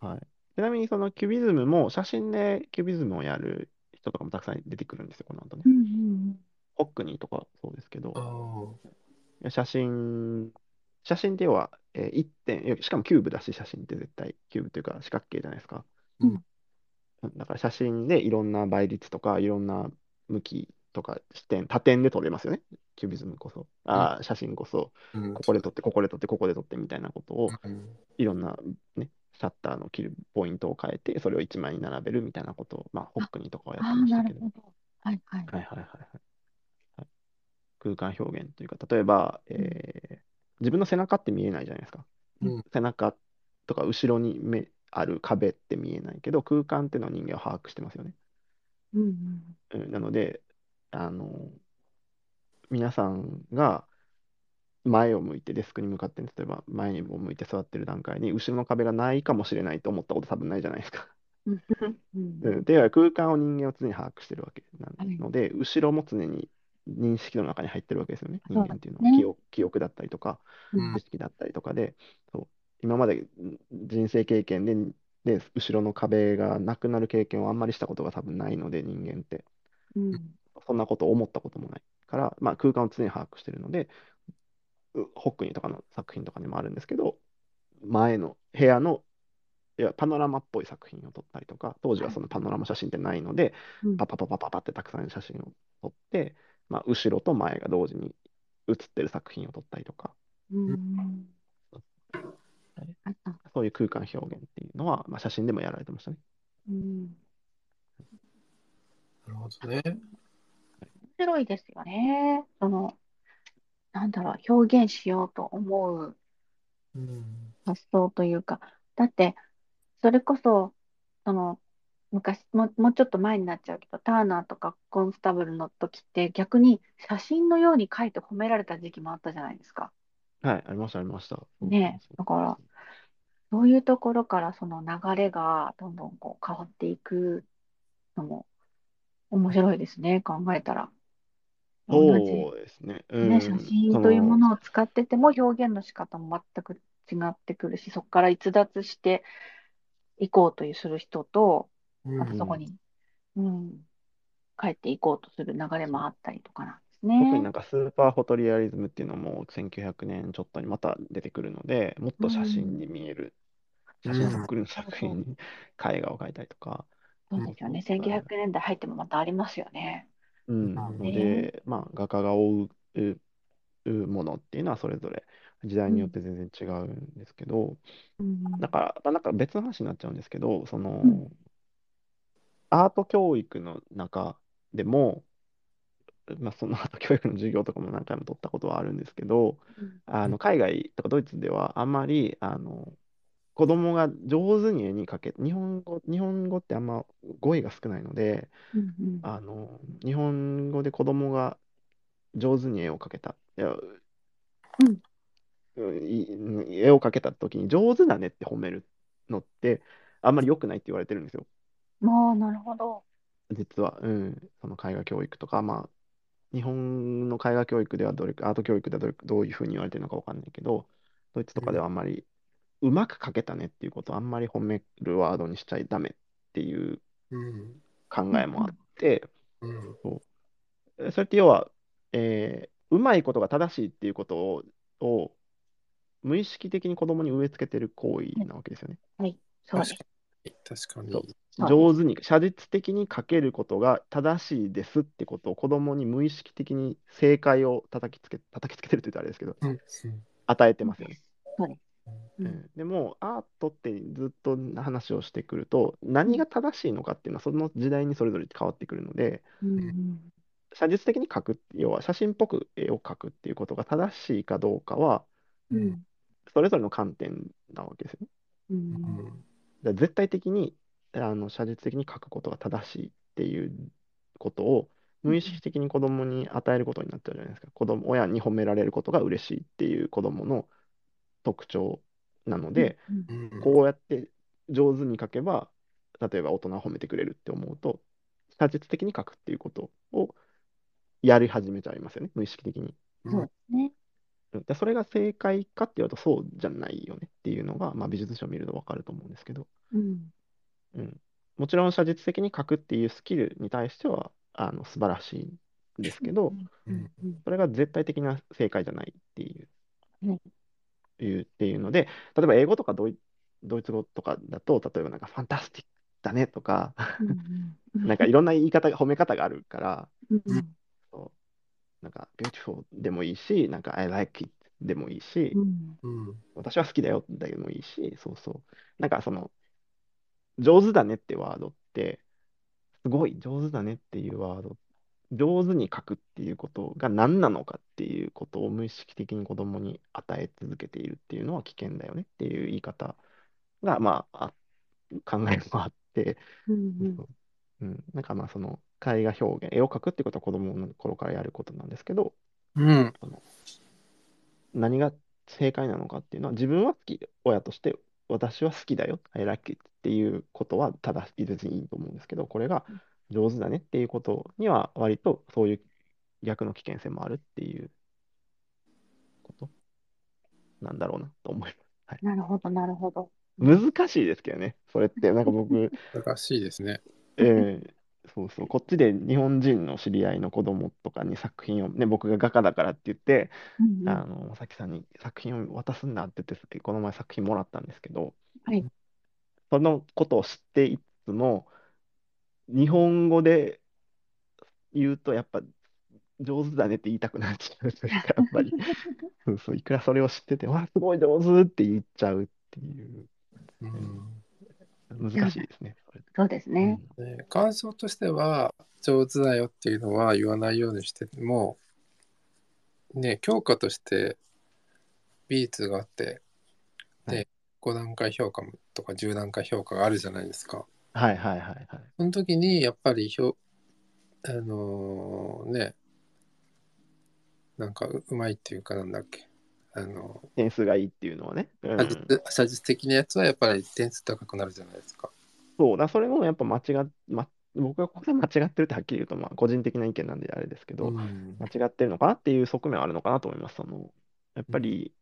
はい。ちなみにそのキュビズムも写真でキュビズムをやる人とかもたくさん出てくるんですよ、この後ねう。ん。ホックニーとかそうですけど。写真、写真って要は、えー一点、いやしかもキューブだし、写真って絶対、キューブというか四角形じゃないですか。うんだから写真でいろんな倍率とか、いろんな向きとか視点、多点で撮れますよね。キュビズムこそ。あー写真こそ、うんここで撮って、ここで撮って、ここで撮ってみたいなことを、うんいろんなね、シャッターの切るポイントを変えて、それを一枚に並べるみたいなことを、まあ、ホックニーとかはやってましたけど。はいはいはい。はい空間表現というか、例えば、えー自分の背中って見えないじゃないですか。うん背中とか後ろに目ある壁って見えないけど、空間っていうのは人間は把握してますよね。うんうん。うんなので、あの、皆さんが前を向いてデスクに向かって、例えば前を向いて座ってる段階に、後ろの壁がないかもしれないと思ったこと多分ないじゃないですか。うんうん、では空間を人間は常に把握してるわけなので、後ろも常に認識の中に入ってるわけですよね、人間っていうのは。そうですね記憶記憶だったりとか、うん知識だったりとかで、そう今までん人生経験で、で、後ろの壁がなくなる経験をあんまりしたことが多分ないので、人間って。うん。そんなことを思ったこともないから、まあ、空間を常に把握してるので、うホックニーとかの作品とかにもあるんですけど、前の部屋のいやパノラマっぽい作品を撮ったりとか、当時はそのパノラマ写真ってないので、うんパパパパパパってたくさん写真を撮って、まあ、後ろと前が同時に写ってる作品を撮ったりとか、うん。そういう空間表現っていうのは、まあ、写真でもやられてましたね。うん。なるほどね。面白いですよね。その、なんだろう、表現しようと思ううん。発想というか、だって、それこそ、その、昔、もう、もうちょっと前になっちゃうけど、ターナーとかコンスタブルの時って逆に写真のように描いて褒められた時期もあったじゃないですか。はい、ありました、ありました。ねそうだからそういうところからその流れがどんどんこう変わっていくのも面白いですね、考えたら。同じそうですね。うね、ん、写真というもそののを使ってても表現の仕方も全く違ってくるし、そこから逸脱していこうというする人と、うん。またそこに、うん、帰っていこうとする流れもあったりとかなんです特にね。なんかスーパーフォトリアリズムっていうのも1900年ちょっとにまた出てくるので、もっと写真に見える、うん。写真そっくりの作品に絵画を描いたりとか、そうですよね。そう1900年代入ってもまたありますよね。うん、んので、まあ、画家が追うううものっていうのはそれぞれ時代によって全然違うんですけど、うん、だから、まあ、なんか別の話になっちゃうんですけど、その、うんアート教育の中でも、まあ、その *laughs* アート教育の授業とかも何回も取ったことはあるんですけど、うん。あの海外とかドイツではあんまりあの子供が上手に絵に描け、日本語、日本語ってあんま語彙が少ないので、うんうん。あの日本語で子供が上手に絵を描けた、いやうん。い絵を描けた時に上手だねって褒めるのってあんまり良くないって言われてるんですよ。もう、なるほど。実は、うん、その絵画教育とか、まあ、日本の絵画教育ではどれか、アート教育ではどれどういうふうに言われてるのかわかんないけど、ドイツとかではあんまり、うまく描けたねっていうことをあんまり褒めるワードにしちゃダメっていううん。考えもあって、うん。えそれって要は、えーうまいことが正しいっていうことを、を無意識的に子供に植え付けてる行為なわけですよね。そうです。確かに。上手に、写実的に書けることが正しいですってことを子供に無意識的に正解を叩きつけ、叩きつけてると言うとあれですけど、うん。うん与えてますよね。そうです。ううんんでも、アートってずっと話をしてくると、何が正しいのかっていうのは、その時代にそれぞれ変わってくるので、うんうん写実的に描く、要は写真っぽく絵を描くっていうことが正しいかどうかは、うん。それぞれの観点なわけですよね。う。うんんだ絶対的にあの写実的に描くことが正しいっていうことを無意識的に子供に与えることになっちゃうじゃないですか。子供、親に褒められることが嬉しいっていう子供の特徴なので、うんうんこうやって上手に描けば、例えば大人は褒めてくれるって思うと、写実的に描くっていうことをやり始めちゃいますよね、無意識的に。そうですね。うんでそれが正解かって言われるとそうじゃないよねっていうのが、まあ、美術史を見ると分かると思うんですけど、うん。うん、もちろん写実的に描くっていうスキルに対してはあの素晴らしいんですけど。それが絶対的な正解じゃないっていう、うんいうっていうので、例えば英語とかドイドイツ語とかだと、例えばなんかファンタスティックだねとか、うん。*laughs* なんかいろんな言い方が、褒め方があるから、なんか beautiful でもいいし、なんか I like it でもいいし、うん。うん私は好きだよでもいいし、そうそう。なんかその、上手だねってワードって、すごい上手だねっていうワード、上手に書くっていうことが何なのかっていうことを無意識的に子供に与え続けているっていうのは危険だよねっていう言い方が、まあ、あ考えもあって、うん。うん、なんかまあその絵画表現、絵を描くってことは子供の頃からやることなんですけど、うん何が正解なのかっていうのは自分は好き、親として私は好きだよ、I like it っていうことは正しい、別にいいと思うんですけど、これが上手だねっていうことには割とそういう逆の危険性もあるっていうことなんだろうなと思います。はい、なるほど、なるほど。難しいですけどね、それって。なんか僕、*laughs* 難しいですね。えーそうそう、こっちで日本人の知り合いの子供とかに作品を、ね、僕が画家だからって言って、うんうん。あの、さきさんに作品を渡すんだって言って、この前作品もらったんですけど、はい。そのことを知っていつつも、日本語で言うと、やっぱ上手だねって言いたくなっちゃうというか、やっぱり、*laughs* そうそう、いくらそれを知ってて、わあ、すごい上手って言っちゃうっていう、うん難しいですね。そうですね。ね感想としては上手だよっていうのは言わないようにしてもね教科として美術があってはいで5段階評価とか10段階評価があるじゃないですか。はいはいはいはい。その時にやっぱり評あのーねなんかううまいっていうかなんだっけあの点数がいいっていうのはね。うん写実写実的なやつはやっぱり点数高くなるじゃないですか。そうだ、それもやっぱ間違っ、ま、僕がここで間違ってるってはっきり言うと、まあ、個人的な意見なんであれですけど、うん間違ってるのかなっていう側面はあるのかなと思います。そのやっぱり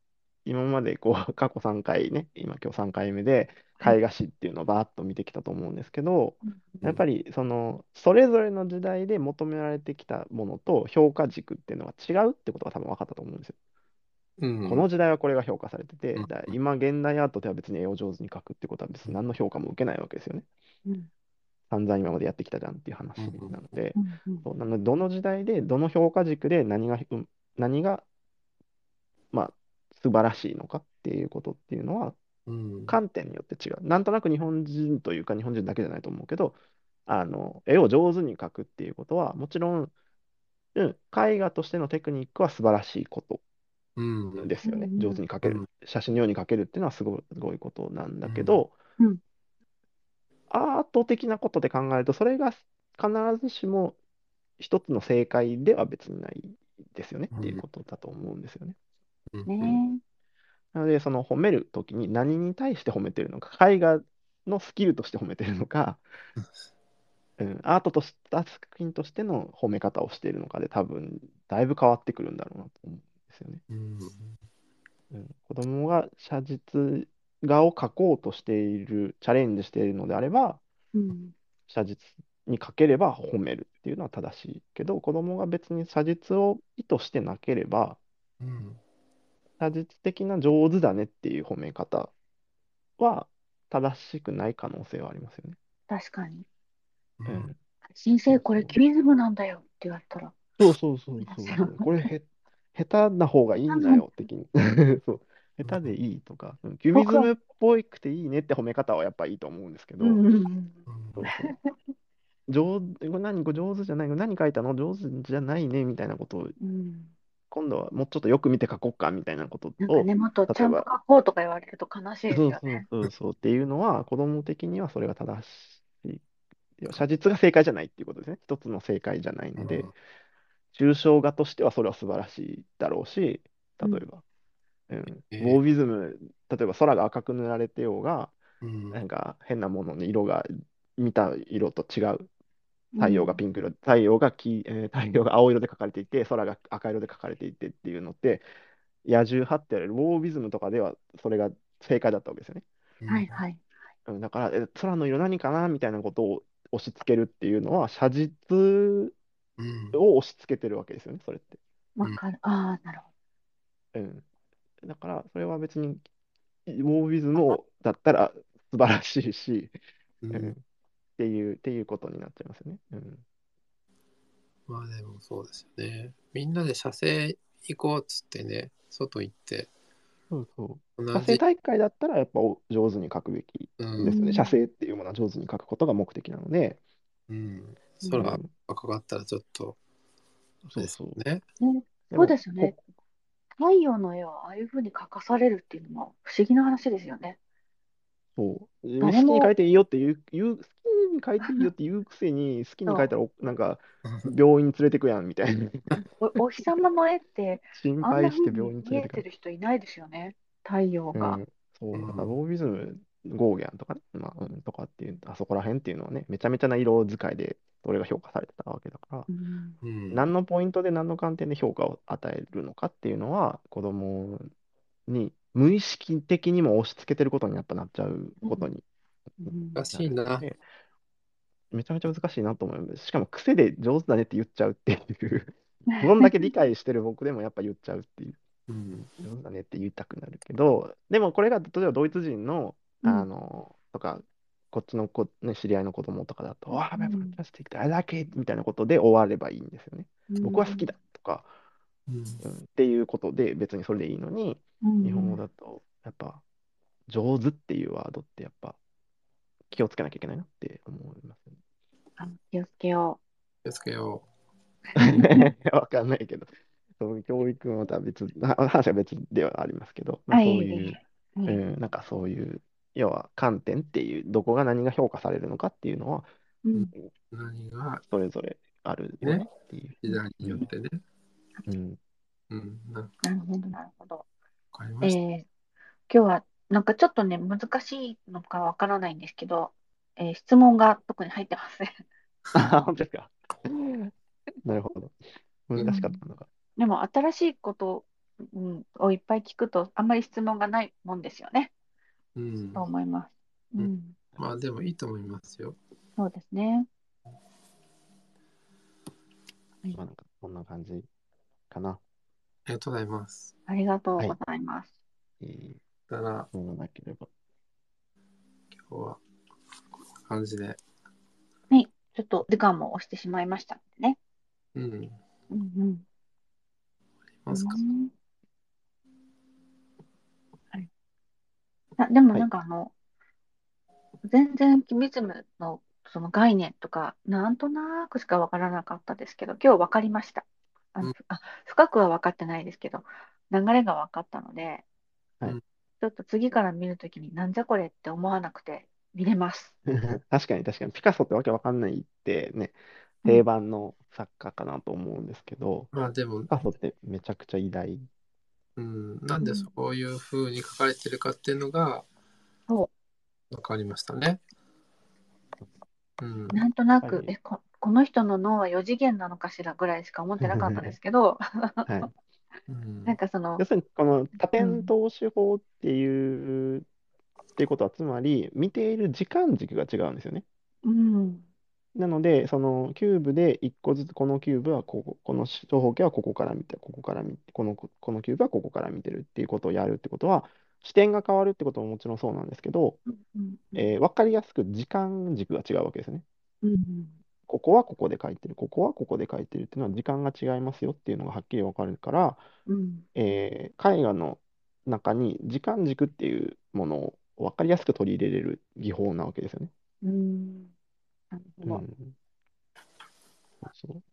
今までこう *laughs* 過去3回ね、今今日3回目で絵画史っていうのをバーッと見てきたと思うんですけど、やっぱりそのそれぞれの時代で求められてきたものと評価軸っていうのが違うってことが多分分かったと思うんですよ。うん。この時代はこれが評価されてて、うん。だ今現代アートでは別に絵を上手に描くってことは別に何の評価も受けないわけですよね。うん。散々今までやってきたじゃんっていう話うんなので、なので、どの時代で、どの評価軸で何が、うん何が、まあ、素晴らしいのかっていうことっていうのは、うん。観点によって違う。なんとなく日本人というか、日本人だけじゃないと思うけど、あの、絵を上手に描くっていうことは、もちろん、うん、絵画としてのテクニックは素晴らしいことうん。ですよね。うん。上手に描ける。うん。写真のように描けるっていうのはすごい、すごいことなんだけど、うん。アート的なことで考えると、それが必ずしも一つの正解では別にないですよねっていうことだと思うんですよね。うん。ね。なので、その褒めるときに何に対して褒めてるのか、絵画のスキルとして褒めてるのか、うん、アートとした作品としての褒め方をしているのかで多分だいぶ変わってくるんだろうなと思う。んですよね。うんうん、子供が写実画を描こうとしている、チャレンジしているのであれば、うん写実に描ければ褒めるっていうのは正しいけど、子供が別に写実を意図してなければ、うん写実的な上手だねっていう褒め方は正しくない可能性はありますよね。確かに。うんうん先生、これキュビズムなんだよって言われたら。そうそうそうそうそう。*laughs* これへ、下手な方がいいんだよ、的に。*laughs* そう。下手でいいとか、うんキュビズムっぽくていいねって褒め方はやっぱいいと思うんですけど、そうそう *laughs* 上手、これ何、これ上手じゃない、これ何書いたの？上手じゃないね、みたいなことを、うん。今度はもうちょっとよく見て書こうか、みたいなことを、ね、もっとちゃんと例えば書こうとか言われると悲しいですそうそうよね。そうそうっていうのは、子供的にはそれが正しい。いや写実が正解じゃないっていうことですね。一つの正解じゃないので、抽象画としてはそれは素晴らしいだろうし、例えば、うん。えー。ウォービズム、例えば空が赤く塗られてようが、うん。なんか変なものの色が見た色と違う。うん。太陽がピンク色、太陽が黄、えー太陽が青色で描かれていて、空が赤色で描かれていてっていうのって、野獣派って言われるウォービズムとかではそれが正解だったわけですよね。はいはい。うん、だから、え空の色何かなみたいなことを押し付けるっていうのは、写実うんを押し付けてるわけですよね、それって。わかる。ああ、なるほうん。だから、それは別に、ウォービズムをだったら素晴らしいし、ううんんっていう、っていうことになっちゃいますよね。うん。まあでもそうですよね。みんなで写生行こうっつってね、外行って、そうそう。同写生じ、大会だったら、やっぱお上手に描くべきうん、ですね。うん写生っていうものは上手に描くことが目的なので、うん、ど。空がうん赤かったらちょっと、ですそうそう。ね。ねでもそうですよね。太陽の絵をああいうふうに描かされるっていうのも不思議な話ですよね。そう。好きに書いていいよって言う、言う、好きに書いていいよって言うくせに、好きに書いたらお、なんか、病院に連れてくやんみたいな。お、お日様の絵って心配して病院に連れてく見えてる人いないですよね。太陽うが。ん。そう、うんだからボービズム、ゴーギャンとかね、まあ、うん、とかっていう、あそこら辺っていうのはね、めちゃめちゃな色使いで、それが評価されてたわけだから、うんうん、何のポイントで何の観点で評価を与えるのかっていうのは、子供に無意識的にも押し付けてることにやっぱなっちゃうことにうん難しいな。でめちゃめちゃ難しいなと思います。しかも癖で上手だねって言っちゃうっていう、どんだけ理解してる僕でもやっぱ言っちゃうっていう、うん、上手だねって言いたくなるけど、でもこれが例えばドイツ人の、うんあの、とか、こっちの子、ね、知り合いの子供とかだと、わあ、うんやっぱファンタスティックだ、あれだけみたいなことで終わればいいんですよね。僕は好きだとか、うん、うん、っていうことで別にそれでいいのに、うん日本語だとやっぱ上手っていうワードってやっぱ気をつけなきゃいけないなって思いますね。あ気をつけよ気をつけよ *laughs* わかんないけど、そう教育はまた別、は話は別ではありますけど、う。まあ、はい。そういう、はいううん、なんかそういう、要は観点っていう、どこが何が評価されるのかっていうのは、うんう。何がそれぞれあるよねっていう。時代によってね。うん、うん、なるほど、なるほど。わかりえました。ー今日はなんかちょっとね、難しいのかわからないんですけど、えー質問が特に入ってません。あ、本当ですか？なるほど。難しかったのが。でも新しいこと、うん、をいっぱい聞くと、あんまり質問がないもんですよね、うんと、思います。ううんん、まあでもいいと思いますよ。そうですね。まあなんかこんな感じかな。ありがとうございます。ありがとうございます。えー、だからそうなければ。今日はこんな感じで。はい、ちょっと時間も押してしまいましたのでね。うん。うんうん。ますか？うんはい。あ、でもなんかあの、全然キビズムのその概念とか、なんとなくしかわからなかったですけど、今日わかりました。あのうんあ、深くは分かってないですけど、流れが分かったので、はいうんちょっと次から見るときになんじゃこれって思わなくて見れます。*laughs* 確かに確かに。ピカソってわけわかんないってね、うん定番の作家かなと思うんですけど、まあでもピ、カソってめちゃくちゃ偉大。うん、なんでそういう風に書かれてるかっていうのがそ分かりましたね。うん。う。なんとなく、はい。え、こ、この人の脳は4次元なのかしらぐらいしか思ってなかったですけど、*laughs* なんかその要、するに、この多点透視法っていう、っていうことは、つまり、見ている時間軸が違うんですよね。うん、なので、そのキューブで1個ずつ、このキューブはここ、この長方形はここから見て、ここから見て、この、このキューブはここから見てるっていうことをやるってことは、視点が変わるってことももちろんそうなんですけど、えー、分かりやすく時間軸が違うわけですよね。うん、ここはここで書いてる、ここはここで書いてるっていうのは時間が違いますよっていうのがはっきり分かるから、うん、えー絵画の中に時間軸っていうものを分かりやすく取り入れれる技法なわけですよね。うん。なるほど。うん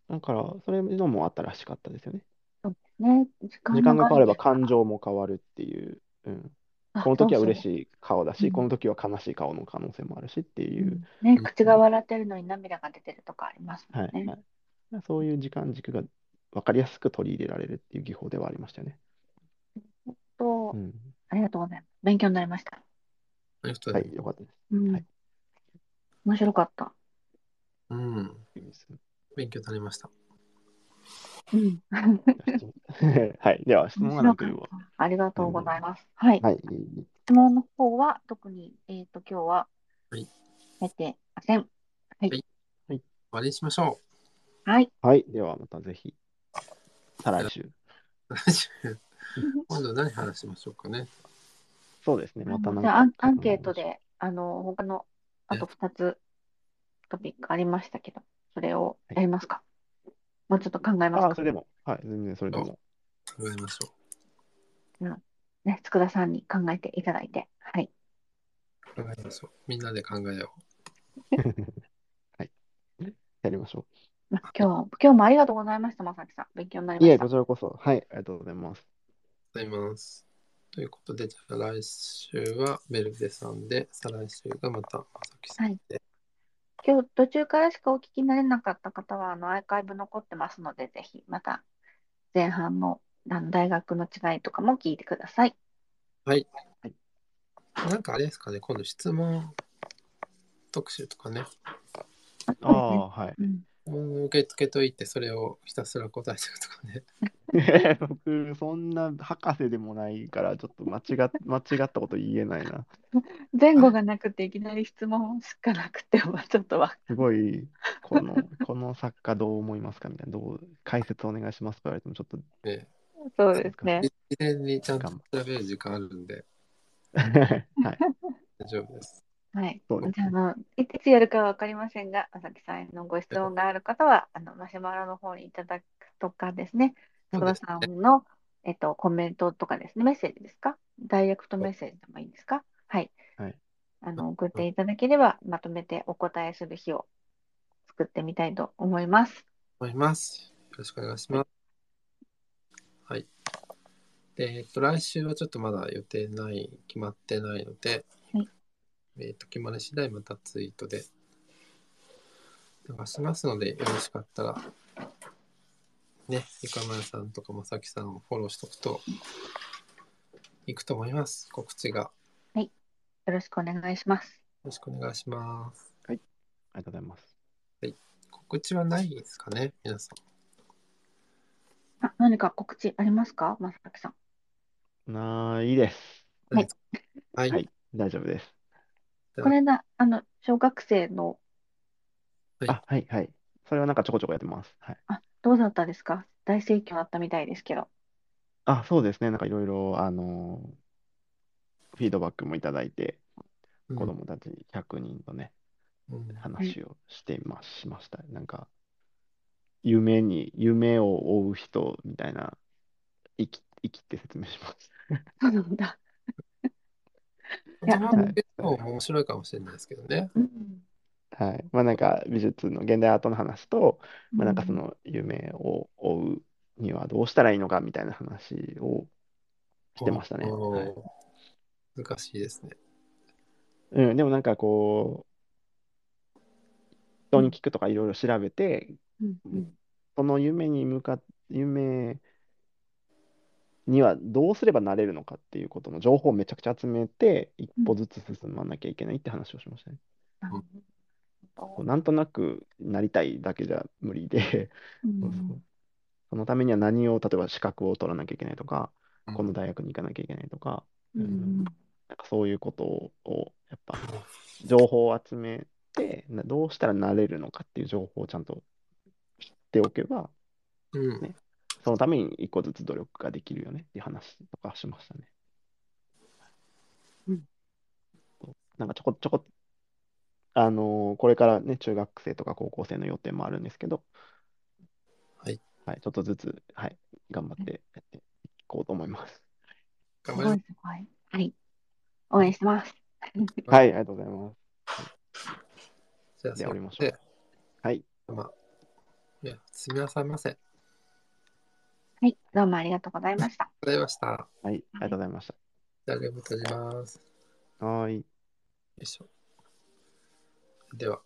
だから、それのも新しかったですよね。そうですね。時間時間が変われば感情も変わるっていう。うん。あこの時はそうそう嬉しい顔だし、うんこの時は悲しい顔の可能性もあるしっていう。ね、口が笑ってるのに涙が出てるとかありますもはい、んね。はい。そういう時間軸が分かりやすく取り入れられるっていう技法ではありましたよね。とう、ん。ありがとうございます。勉強になりました。ありがとうございはい、よかったです。うんはい面白かった。うん。勉強になりました。うん。*laughs* はい、では質問面がな白かっければ。た。ありがとうございます。はい。はい、質問の方は特に、えっと、今日ははい出てません。終わりにしましょはい。はい、ではまたぜひ、再来週。う。今度何話しましょうかね。そうですね、またなんじゃあアン、か。アンケートで、あの、他の、あと2つトピックありましたけど、それをやりますか？もうちょっと考えますあ、かそ。れでも、はい、全然それでも。考えましょね、佃さんに考えていただいて。はい。う。考えましょう。みんなで考えよ *laughs* やりましょま今日は、今日もありがとうございました、まさきさん。勉強になりう。いえ、ましたこ。ちらこそ。はい、ありがとうございます。う。ございます。ということで、じゃあ来週はメルデさんで、再来週がまたまさきさんで。今日途中からしかお聞きになれなかった方は、あの、アーカイブ残ってますので、ぜひ、また前半のあの大学の違いとかも聞いてください。はい。はいなんかあれですかね、今度質問特集とかね、あああ、はい。うん受け付けといて、それをひたすら答えてるとかね。*laughs* 僕、そんな博士でもないから、ちょっと間違っ *laughs* 間違ったこと言えないな。前後がなくていきなり質問しかなくてはちょっとわすごい、この、*laughs* この作家どう思いますかみたいな、どう、解説お願いしますと言われても、ちょっと、ねそうですね。事前にちゃんと調べる時間あるんで、はい。大丈夫です。はい。そうじゃあ、あの、いつやるかはわかりませんが、まさきさんへのご質問がある方は、あの、マシュマロの方にいただくとかですね、そうですさんの、えっと、コメントとかですね、メッセージですか？ダイレクトメッセージでもいいですか？はい。はいあの、送っていただければ、まとめてお答えする日を作ってみたいと思います。思います。よろしくお願いします。はい。で、えっと、来週はちょっとまだ予定ない、決まってないので、はいえっと、決まり次第またツイートで流しますので、よろしかったら、ね、ゆかまやさんとかまさきさんをフォローしとくと、いくと思います。告知が。よよろしくお願いします。ろしくお願いします。ありがとうございます。告知はないですかね、皆さん。あ、何か告知ありますか？まさきさん。ないです。はいはい。はい大丈夫です。これだ、あの、小学生の、はいあ、はい、はい。それはなんかちょこちょこやってます。はい。あ、どうだったですか？大盛況だったみたいですけど。あ、そうですね。なんかいろいろ、あのーフィードバックもいただいて、うん子供たち100人とね、うん話をしてましました。なんか、夢に、夢を追う人みたいな、生き、生きって説明します。*laughs* そうなんだ。面白いかもしれないですけどね。うん。はい。まあなんか美術の現代アートの話と、まあなんかうんその夢を追うにはどうしたらいいのかみたいな話をしてましたね。はい難しいですね。うん、でもなんかこう、人に聞くとかいろいろ調べて、うんうんその夢に向かっ、夢にはどうすればなれるのかっていうことの情報をめちゃくちゃ集めて、一歩ずつ進まなきゃいけないって話をしましたね。うなんとなくなりたいだけじゃ無理で、うん。そうそうそのためには何を、例えば資格を取らなきゃいけないとか、うん。この大学に行かなきゃいけないとか、うん。なんかそういうことを、やっぱ、情報を集めて、などうしたらなれるのかっていう情報をちゃんと知っておけば、うん。ねそのために一個ずつ努力ができるよねっていう話とかしましたね。うんなんかちょこちょこ、あのーこれからね、中学生とか高校生の予定もあるんですけど、はい。はい、ちょっとずつ、はい、頑張ってやっていこうと思います。頑張りすごい。はい。応援してます。はい、ありがとうございます。じゃあ、では終わりましょうで、はい。まあ、いや、すみませんはい、どうもありがとうございました。がとうございました。はい、ありがとうございましじゃあ、レモ閉じます。よた。はーい。いしょ。では。